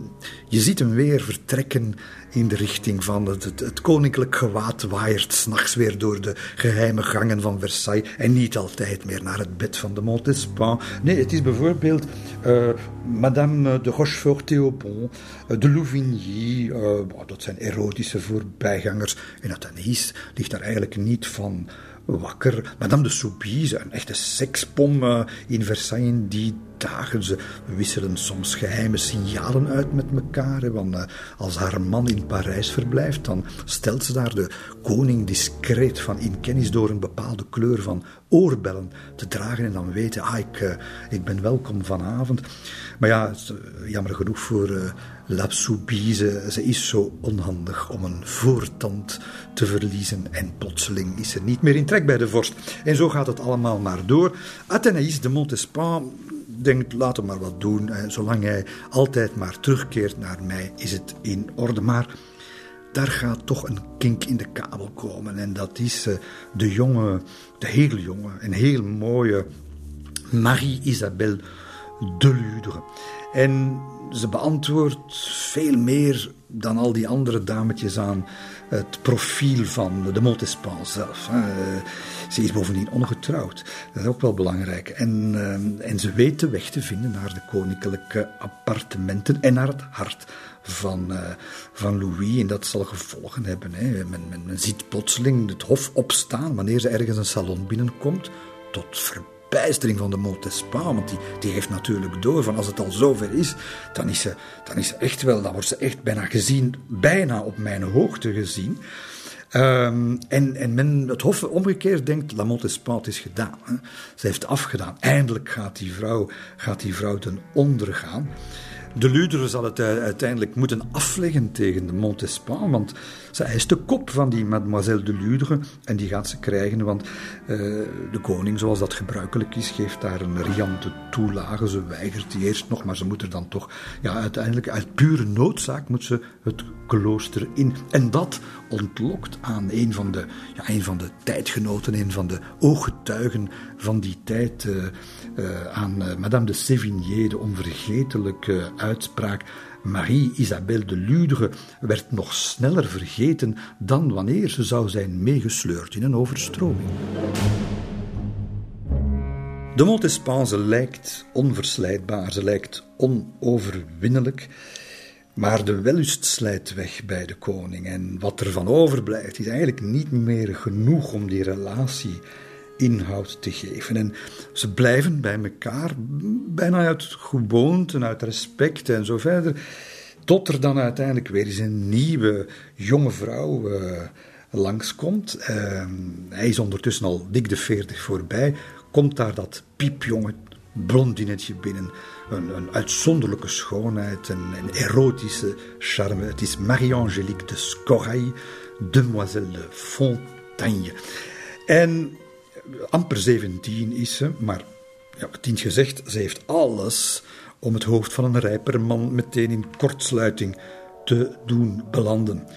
je ziet hem weer vertrekken in de richting van het, het, het koninklijk gewaad waaiert s'nachts weer door de geheime gangen van Versailles en niet altijd meer naar het bed van de Montespan. Nee, het is bijvoorbeeld uh, Madame de Rochefort-Théobon, uh, de Louvigny, uh, dat zijn erotische voorbijgangers. En Athénies ligt daar eigenlijk niet van wakker. Madame de Soubise, een echte sekspom in Versailles die dagen. Ze wisselen soms geheime signalen uit met elkaar. Want uh, als haar man in Parijs verblijft, dan stelt ze daar de koning discreet van in kennis door een bepaalde kleur van oorbellen te dragen en dan weten, ah, ik, uh, ik ben welkom vanavond. Maar ja, eh, jammer genoeg voor uh, La Soubise, ze is zo onhandig om een voortand te verliezen en plotseling is ze niet meer in trek bij de vorst. En zo gaat het allemaal maar door. Athénaïs de Montespan denkt, laat hem maar wat doen. Zolang hij altijd maar terugkeert naar mij, is het in orde. Maar daar gaat toch een kink in de kabel komen. En dat is eh, de jonge, de heel jonge en heel mooie Marie-Isabelle de Ludre. En ze beantwoordt veel meer dan al die andere dametjes aan het profiel van de Montespan zelf. Ze is bovendien ongetrouwd. Dat is ook wel belangrijk. En, uh, en ze weet de weg te vinden naar de koninklijke appartementen en naar het hart van, uh, van Louis. En dat zal gevolgen hebben. Hè. Men, men, ziet plotseling het hof opstaan wanneer ze ergens een salon binnenkomt. Tot verbijstering van de Montespan. Want die, die heeft natuurlijk door van als het al zover is, dan is, ze, dan is ze echt wel, dan wordt ze echt bijna gezien, bijna op mijn hoogte gezien. Um, en, en men, het Hof omgekeerd denkt, La Montespan is gedaan. Ze heeft afgedaan. Eindelijk gaat die vrouw, gaat die vrouw ten onder gaan. De Ludere zal het uiteindelijk moeten afleggen tegen de Montespan, want zij is de kop van die mademoiselle de Ludere en die gaat ze krijgen, want uh, de koning, zoals dat gebruikelijk is, geeft daar een riante toelage. Ze weigert die eerst nog, maar ze moet er dan toch, ja, uiteindelijk uit pure noodzaak moet ze het klooster in. En dat ontlokt aan een van de, ja, een van de tijdgenoten, een van de ooggetuigen van die tijd, uh, uh, aan Madame de Sévigné, de onvergetelijke uitspraak Marie-Isabelle de Ludre werd nog sneller vergeten dan wanneer ze zou zijn meegesleurd in een overstroming. De Montespan, lijkt onverslijdbaar, ze lijkt onoverwinnelijk. Maar de wellust slijt weg bij de koning. En wat er van overblijft, is eigenlijk niet meer genoeg om die relatie inhoud te geven. En ze blijven bij elkaar, bijna uit gewoonte, uit respect en zo verder. Tot er dan uiteindelijk weer eens een nieuwe jonge vrouw uh, langskomt. Uh, hij is ondertussen al dik de veertig voorbij. Komt daar dat piepjonge blondinetje binnen. Een, een uitzonderlijke schoonheid, een, een, erotische charme. Het is Marie-Angélique de Scoraille, demoiselle de Fontaine. En amper 17 is ze, maar ja, het gezegd, ze heeft alles om het hoofd van een rijper man meteen in kortsluiting te doen belanden.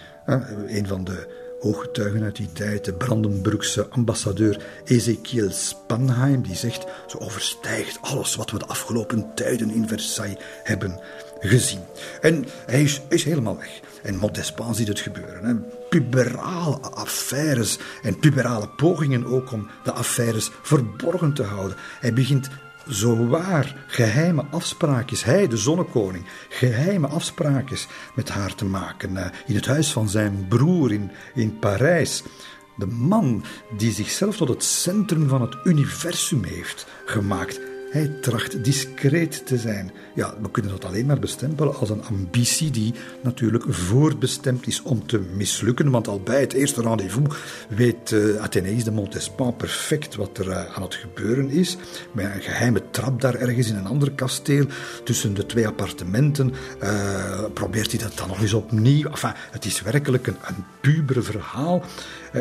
Een van de ooggetuigen uit die tijd, de Brandenburgse ambassadeur Ezekiel Spanheim, die zegt: ze overstijgt alles wat we de afgelopen tijden in Versailles hebben gezien. En hij is, is helemaal weg. En Montespan ziet het gebeuren. Hè. Puberale affaires en puberale pogingen ook om de affaires verborgen te houden. Hij begint zowaar geheime afspraakjes, hij de zonnekoning, geheime afspraakjes met haar te maken uh, in het huis van zijn broer in, in Parijs. De man die zichzelf tot het centrum van het universum heeft gemaakt. Hij tracht discreet te zijn. Ja, we kunnen dat alleen maar bestempelen als een ambitie die natuurlijk voorbestemd is om te mislukken. Want al bij het eerste rendezvous weet uh, de Montespan perfect wat er uh, aan het gebeuren is. Met een geheime trap daar ergens in een ander kasteel tussen de twee appartementen uh, probeert hij dat dan nog eens opnieuw. Enfin, het is werkelijk een, een pubere verhaal.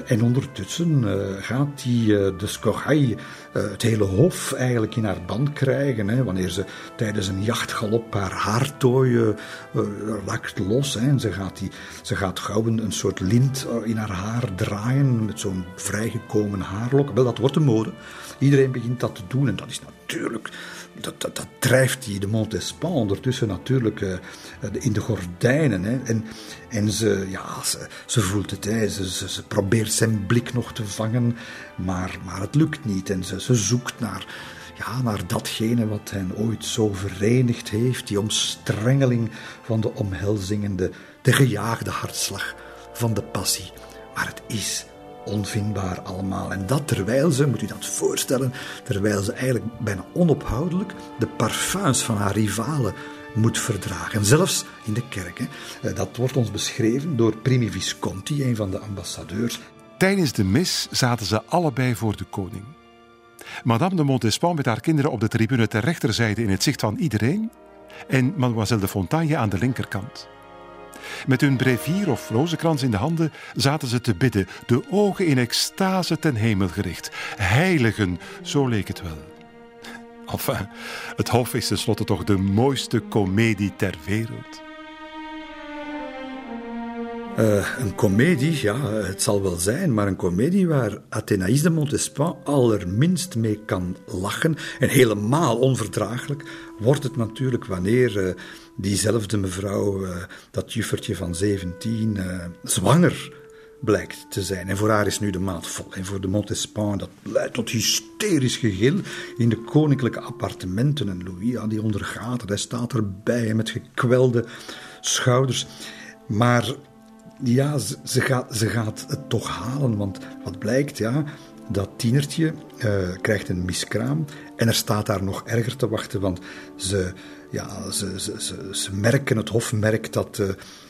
En ondertussen gaat hij de Scoraille, het hele hof eigenlijk in haar band krijgen. Wanneer ze tijdens een jachtgalop haar haartooien uh, lakt los. En ze gaat, die, ze gaat gauw een soort lint in haar haar draaien met zo'n vrijgekomen haarlok. Wel, dat wordt de mode. Iedereen begint dat te doen en dat is natuurlijk dat, dat, drijft die de Montespan ondertussen natuurlijk uh, in de gordijnen. Hè. En, en ze, ja, ze, ze voelt het, hè. Ze, ze, probeert zijn blik nog te vangen, maar, maar het lukt niet. En ze, ze zoekt naar, ja, naar datgene wat hen ooit zo verenigd heeft, die omstrengeling van de omhelzingende, de gejaagde hartslag van de passie. Maar het is onvindbaar allemaal. En dat terwijl ze, moet u dat voorstellen, terwijl ze eigenlijk bijna onophoudelijk de parfums van haar rivalen moet verdragen. Zelfs in de kerk. Hè. Eh, dat wordt ons beschreven door Primi Visconti, een van de ambassadeurs. Tijdens de mis zaten ze allebei voor de koning. Madame de Montespan met haar kinderen op de tribune ter rechterzijde in het zicht van iedereen en mademoiselle de Fontaine aan de linkerkant. Met hun brevier of rozenkrans in de handen zaten ze te bidden, de ogen in extase ten hemel gericht. Heiligen, zo leek het wel. Enfin, het Hof is tenslotte toch de mooiste komedie ter wereld. Uh, een komedie, ja, het zal wel zijn, maar een komedie waar Athénaïs de Montespan allerminst mee kan lachen. En helemaal onverdraaglijk wordt het natuurlijk wanneer uh, diezelfde mevrouw, uh, dat juffertje van 17, zwanger blijkt te zijn. En voor haar is nu de maat vol. En voor de Montespan, dat leidt tot hysterisch gegil in de koninklijke appartementen. En Louis, die ondergaat het. Hij staat erbij met gekwelde schouders. Maar ja, ze, gaat, ze gaat het toch halen. Want wat blijkt, ja, dat tienertje uh, krijgt een miskraam. En er staat daar nog erger te wachten. Want ze, ja, ze, ze, ze, merken, het Hof merkt dat. Uh,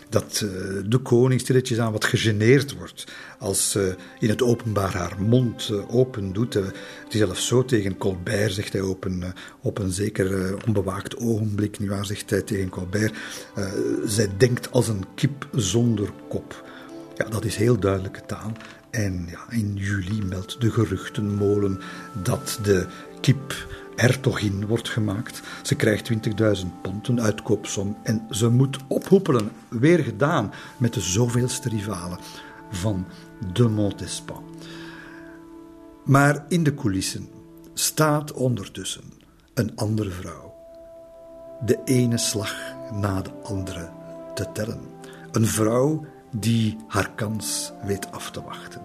dat uh, de koning stilletjes aan wat gegeneerd wordt als ze in het openbaar haar mond open doet. het is zelfs zo tegen Colbert, zegt hij op een, op een zeker onbewaakt ogenblik, nietwaar, zegt hij tegen Colbert, zij denkt als een kip zonder kop. Ja, dat is heel duidelijke taal. En ja, in juli meldt de geruchtenmolen dat de kip hertogin wordt gemaakt. Ze krijgt 20.000 pond, een uitkoopsom. En ze moet ophoepelen, weer gedaan, met de zoveelste rivalen van de Montespan. Maar in de coulissen staat ondertussen een andere vrouw. De ene slag na de andere te tellen. Een vrouw die haar kans weet af te wachten.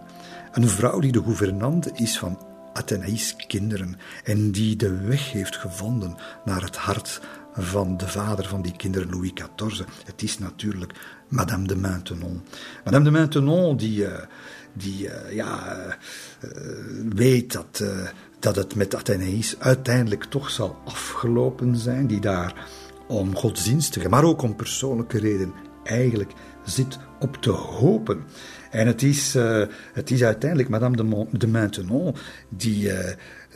Een vrouw die de gouvernante is van Athenaïs kinderen en die de weg heeft gevonden naar het hart van de vader van die kinderen, Louis XIV. Het is natuurlijk Madame de Maintenon. Madame de Maintenon die, uh, die uh, ja, uh, weet dat, dat het met Athenaïs uiteindelijk toch zal afgelopen zijn, die daar om godsdienstige, maar ook om persoonlijke reden eigenlijk zit op te hopen. En het is, uh, het is uiteindelijk Madame de, de Maintenon die uh,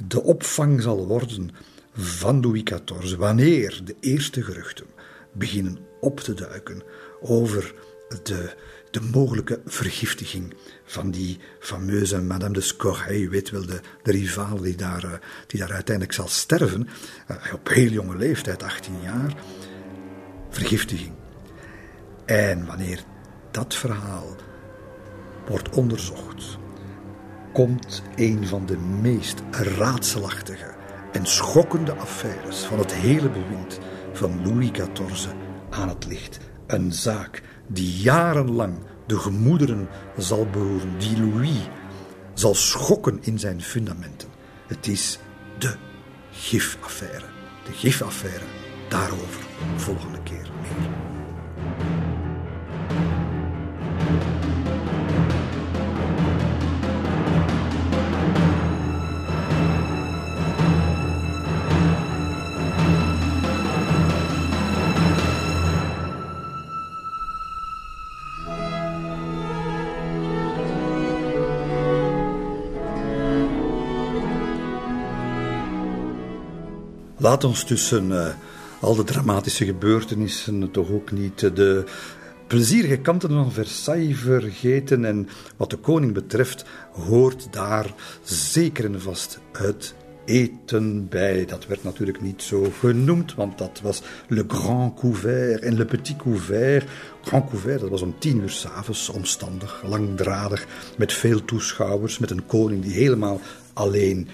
de opvang zal worden van Louis XIV wanneer de eerste geruchten beginnen op te duiken over de, de mogelijke vergiftiging van die fameuze Madame de Scorreil. U weet wel, de, de rivaal die daar, uh, die daar uiteindelijk zal sterven, op heel jonge leeftijd, 18 jaar. Vergiftiging. En wanneer dat verhaal wordt onderzocht, komt een van de meest raadselachtige en schokkende affaires van het hele bewind van Louis XIV aan het licht. Een zaak die jarenlang de gemoederen zal beroeren, die Louis zal schokken in zijn fundamenten. Het is de gifaffaire. De gifaffaire, daarover volgende keer meer. Laat ons tussen uh, al de dramatische gebeurtenissen toch ook niet de plezierige kanten van Versailles vergeten. En wat de koning betreft, hoort daar zeker en vast het eten bij. Dat werd natuurlijk niet zo genoemd, want dat was le grand couvert en le petit couvert. Grand couvert, dat was om tien uur s'avonds, omstandig, langdradig, met veel toeschouwers, met een koning die helemaal alleen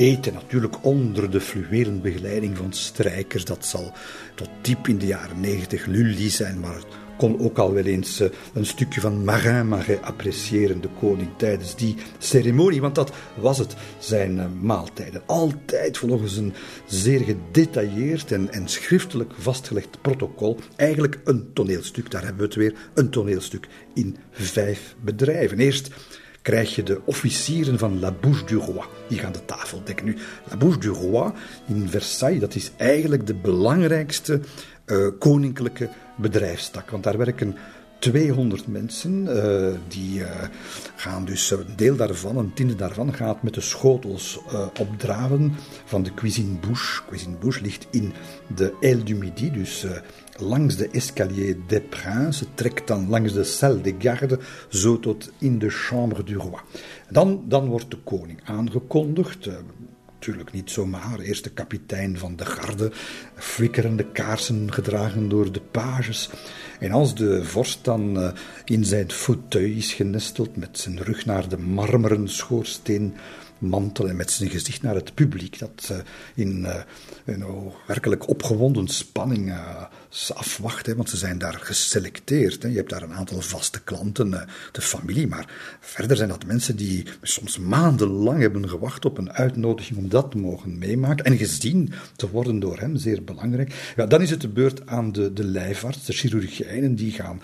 eten. Natuurlijk onder de fluwelen begeleiding van strijkers. Dat zal tot diep in de jaren negentig Lully zijn, maar kon ook al wel eens eh, een stukje van Marin Marais appreciëren, de koning, tijdens die ceremonie. Want dat was het, zijn eh, maaltijden. Altijd volgens een zeer gedetailleerd en, en schriftelijk vastgelegd protocol. Eigenlijk een toneelstuk, daar hebben we het weer, een toneelstuk in vijf bedrijven. Eerst krijg je de officieren van La Bouche du Roi. Die gaan de tafel dekken. Nu, La Bouche du Roi in Versailles, dat is eigenlijk de belangrijkste uh, koninklijke bedrijfstak. Want daar werken 200 mensen, uh, die uh, gaan dus, een deel daarvan, een tiende daarvan, gaat met de schotels opdraven van de Cuisine Bouche. Cuisine Bouche ligt in de Aile du Midi, dus langs de Escalier des Princes, trekt dan langs de Salle des Gardes, zo tot in de Chambre du Roi. Dan, dan wordt de koning aangekondigd, natuurlijk niet zomaar. Eerste kapitein van de garde, flikkerende kaarsen gedragen door de pages. En als de vorst dan uh, in zijn fauteuil is genesteld met zijn rug naar de marmeren schoorsteen mantel en met zijn gezicht naar het publiek, dat uh, in, oh, werkelijk opgewonden spanning afwacht, hè, want ze zijn daar geselecteerd. Hè. Je hebt daar een aantal vaste klanten, de familie, maar verder zijn dat mensen die soms maandenlang hebben gewacht op een uitnodiging om dat te mogen meemaken en gezien te worden door hem, zeer belangrijk. Ja, dan is het de beurt aan de, de lijfarts, de chirurgijnen, die gaan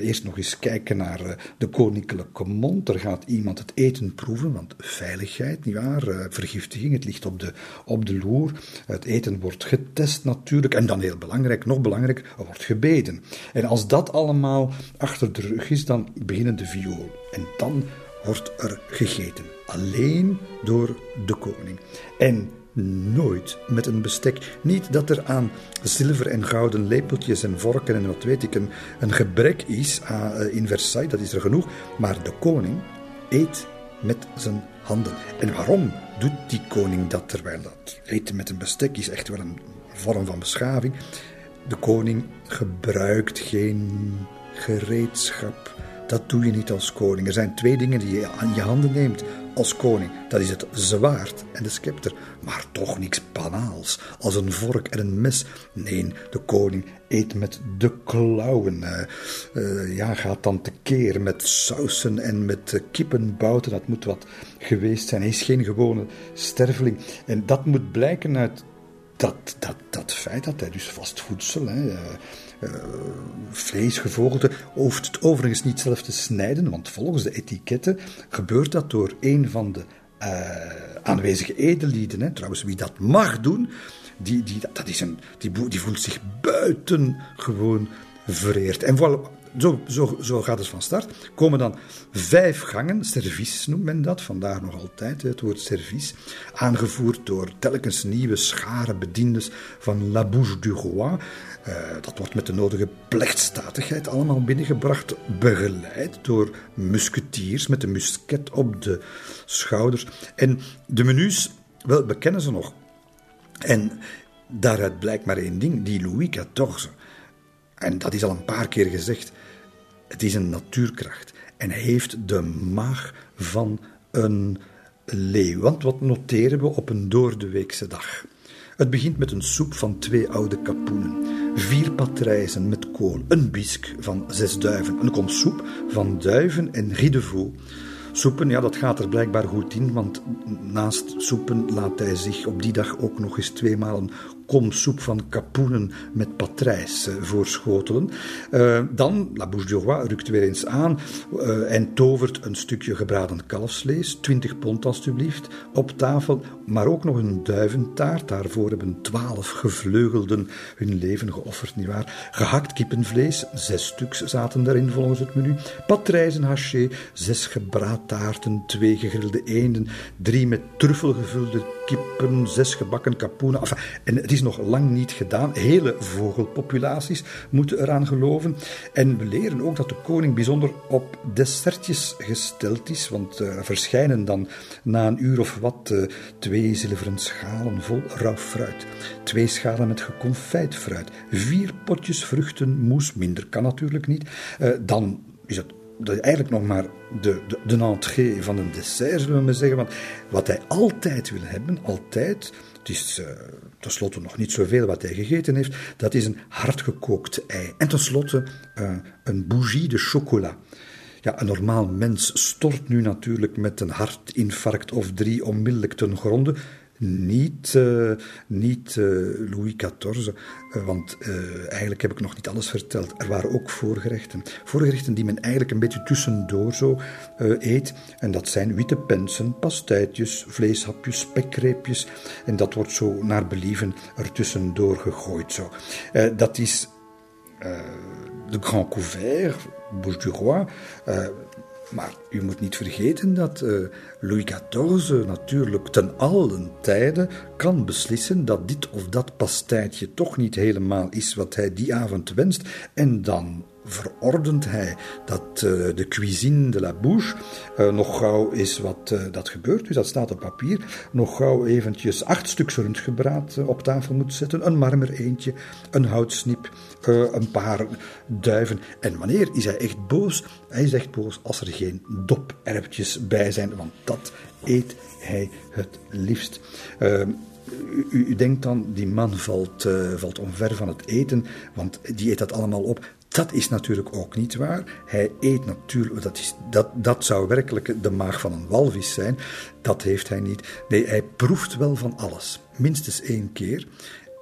eerst nog eens kijken naar de koninklijke mond. Er gaat iemand het eten proeven, want veilig niet nietwaar? Uh, vergiftiging, het ligt op de, op de loer. Het eten wordt getest natuurlijk. En dan heel belangrijk, nog belangrijk, er wordt gebeden. En als dat allemaal achter de rug is, dan beginnen de viool. En dan wordt er gegeten. Alleen door de koning. En nooit met een bestek. Niet dat er aan zilver en gouden lepeltjes en vorken en wat weet ik een, een gebrek is uh, in Versailles, dat is er genoeg. Maar de koning eet met zijn handen. En waarom doet die koning dat terwijl dat eten met een bestek is echt wel een vorm van beschaving? De koning gebruikt geen gereedschap. Dat doe je niet als koning. Er zijn twee dingen die je aan je handen neemt als koning. Dat is het zwaard en de scepter. Maar toch niks banaals, als een vork en een mes. Nee, de koning eet met de klauwen. Uh, uh, ja, gaat dan tekeer met sausen en met uh, kippenbouten. Dat moet wat geweest zijn. Hij is geen gewone sterveling. En dat moet blijken uit dat, dat, dat feit dat hij dus vast voedsel... Hè, uh, vlees, gevogelte, hoeft het overigens niet zelf te snijden, want volgens de etiketten gebeurt dat door een van de uh, aanwezige edellieden. Hè. Trouwens, wie dat mag doen, die, die, dat is een, die, die voelt zich buitengewoon vereerd. En voilà, zo, zo, zo gaat het van start. Komen dan vijf gangen, service noemt men dat, vandaar nog altijd het woord service, aangevoerd door telkens nieuwe scharen bediendes van La Bouche du Roi. Uh, dat wordt met de nodige plechtstatigheid allemaal binnengebracht, begeleid door musketiers met de musket op de schouders. En de menus, wel, bekennen ze nog. En daaruit blijkt maar één ding, die Louis XIV, en dat is al een paar keer gezegd, het is een natuurkracht en hij heeft de maag van een leeuw. Want wat noteren we op een doordeweekse dag? Het begint met een soep van twee oude kapoenen, vier patrijzen met kool, een bisk van zes duiven, een kom soep van duiven en ridevaux. Soepen, ja, dat gaat er blijkbaar goed in, want naast soepen laat hij zich op die dag ook nog eens tweemaal een kom soep van kapoenen met patrijs uh, voorschotelen. Uh, dan, La Bouche du Roi rukt weer eens aan uh, en tovert een stukje gebraden kalfsvlees, 20 pond alstublieft, op tafel, maar ook nog een duiventaart. Daarvoor hebben twaalf gevleugelden hun leven geofferd, nietwaar? Gehakt kippenvlees, zes stuks zaten daarin volgens het menu. Patrijzen haché, zes gebraadtaarten, twee gegrilde eenden, drie met truffel gevulde kippen, zes gebakken kapoenen. En het is nog lang niet gedaan. Hele vogelpopulaties moeten eraan geloven. En we leren ook dat de koning bijzonder op dessertjes gesteld is, want er verschijnen dan na een uur of wat uh, twee zilveren schalen vol rauw fruit, twee schalen met geconfijt fruit, vier potjes vruchten, moes, minder kan natuurlijk niet. Uh, dan is het eigenlijk nog maar de, de, de entrée van een dessert, zullen we maar zeggen. Want wat hij altijd wil hebben, altijd, het is uh, tenslotte nog niet zoveel wat hij gegeten heeft, dat is een hardgekookt ei. En tenslotte uh, een bougie de chocola. Ja, een normaal mens stort nu natuurlijk met een hartinfarct of drie onmiddellijk ten gronde. Niet, uh, niet uh, Louis XIV, uh, want eigenlijk heb ik nog niet alles verteld. Er waren ook voorgerechten. Voorgerechten die men eigenlijk een beetje tussendoor zo eet. En dat zijn witte pensen, pastijtjes, vleeshapjes, spekreepjes. En dat wordt zo naar believen er tussendoor gegooid. Zo. dat is de Grand Couvert, Bouche du Roi. Maar u moet niet vergeten dat uh, Louis XIV natuurlijk ten allen tijde kan beslissen dat dit of dat pastijtje toch niet helemaal is wat hij die avond wenst. En dan verordent hij dat uh, de cuisine de la bouche uh, nog gauw is wat dat gebeurt. Dus dat staat op papier. Nog gauw eventjes acht stuks rundgebraad op tafel moet zetten. Een marmer eentje, een houtsnip, een paar duiven. En wanneer is hij echt boos? Hij is echt boos als er geen doperwtjes bij zijn, want dat eet hij het liefst. Ehm, u, u, denkt dan, die man valt, uh, valt omver van het eten, want die eet dat allemaal op. Dat is natuurlijk ook niet waar. Hij eet natuurlijk, dat, is, dat, dat zou werkelijk de maag van een walvis zijn. Dat heeft hij niet. Nee, hij proeft wel van alles. Minstens één keer.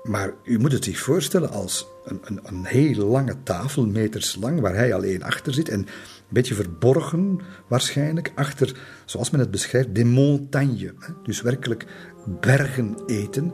Maar u moet het zich voorstellen als een, een, een heel lange tafel, meters lang, waar hij alleen achter zit. En een beetje verborgen waarschijnlijk achter, zoals men het beschrijft, de montagne. Dus werkelijk bergen eten.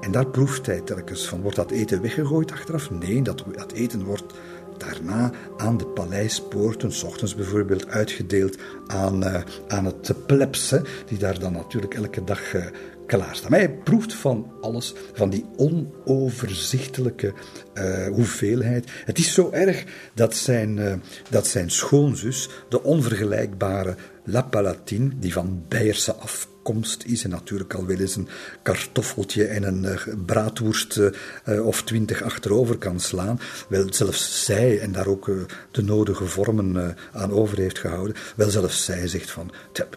En daar proeft hij telkens van. Wordt dat eten weggegooid achteraf? Nee, dat, dat eten wordt daarna aan de paleispoorten, s ochtends bijvoorbeeld, uitgedeeld aan, uh, aan het plebs, die daar dan natuurlijk elke dag uh, klaarstaan. Hij proeft van alles, van die onoverzichtelijke uh, hoeveelheid. Het is zo erg dat zijn, dat zijn schoonzus, de onvergelijkbare La Palatine, die van Beierse afkomst, komst is en natuurlijk al wel eens een kartoffeltje en een uh, braadworst uh, of twintig achterover kan slaan. Wel, zelfs zij, en daar ook de nodige vormen aan over heeft gehouden, wel zelfs zij zegt van,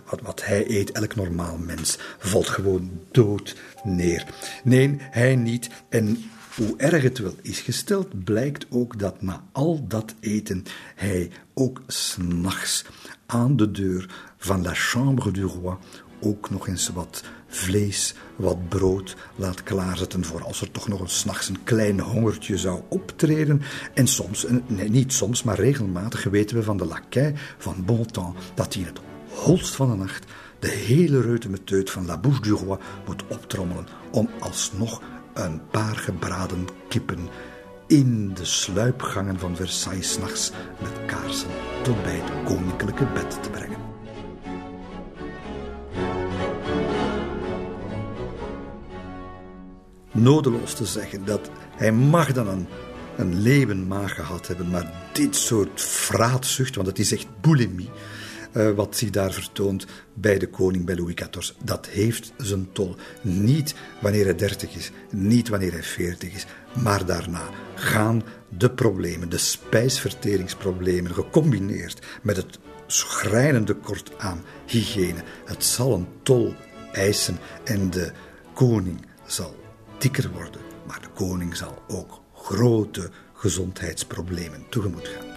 wat, wat hij eet, elk normaal mens, valt gewoon dood neer. Nee, hij niet. En hoe erg het wel is gesteld, blijkt ook dat na al dat eten hij ook s'nachts aan de deur van la chambre du roi ook nog eens wat vlees, wat brood laat klaarzetten voor als er toch nog eens s'nachts een klein hongertje zou optreden. En soms, nee, niet soms, maar regelmatig weten we van de laquais van Bontemps dat hij in het holst van de nacht de hele reutemeteut van La Bouche du Roi moet optrommelen om alsnog een paar gebraden kippen in de sluipgangen van Versailles s'nachts met kaarsen tot bij het koninklijke bed te brengen. Nodeloos te zeggen dat hij mag dan een, een leeuwenmaag gehad hebben, maar dit soort vraatzucht, want het is echt boulimie, uh, wat zich daar vertoont bij de koning, bij Louis XIV, dat heeft zijn tol. Niet wanneer hij 30 is, niet wanneer hij 40 is, maar daarna gaan de problemen, de spijsverteringsproblemen, gecombineerd met het schrijnende kort aan hygiëne. Het zal een tol eisen en de koning zal dikker worden, maar de koning zal ook grote gezondheidsproblemen tegemoet gaan.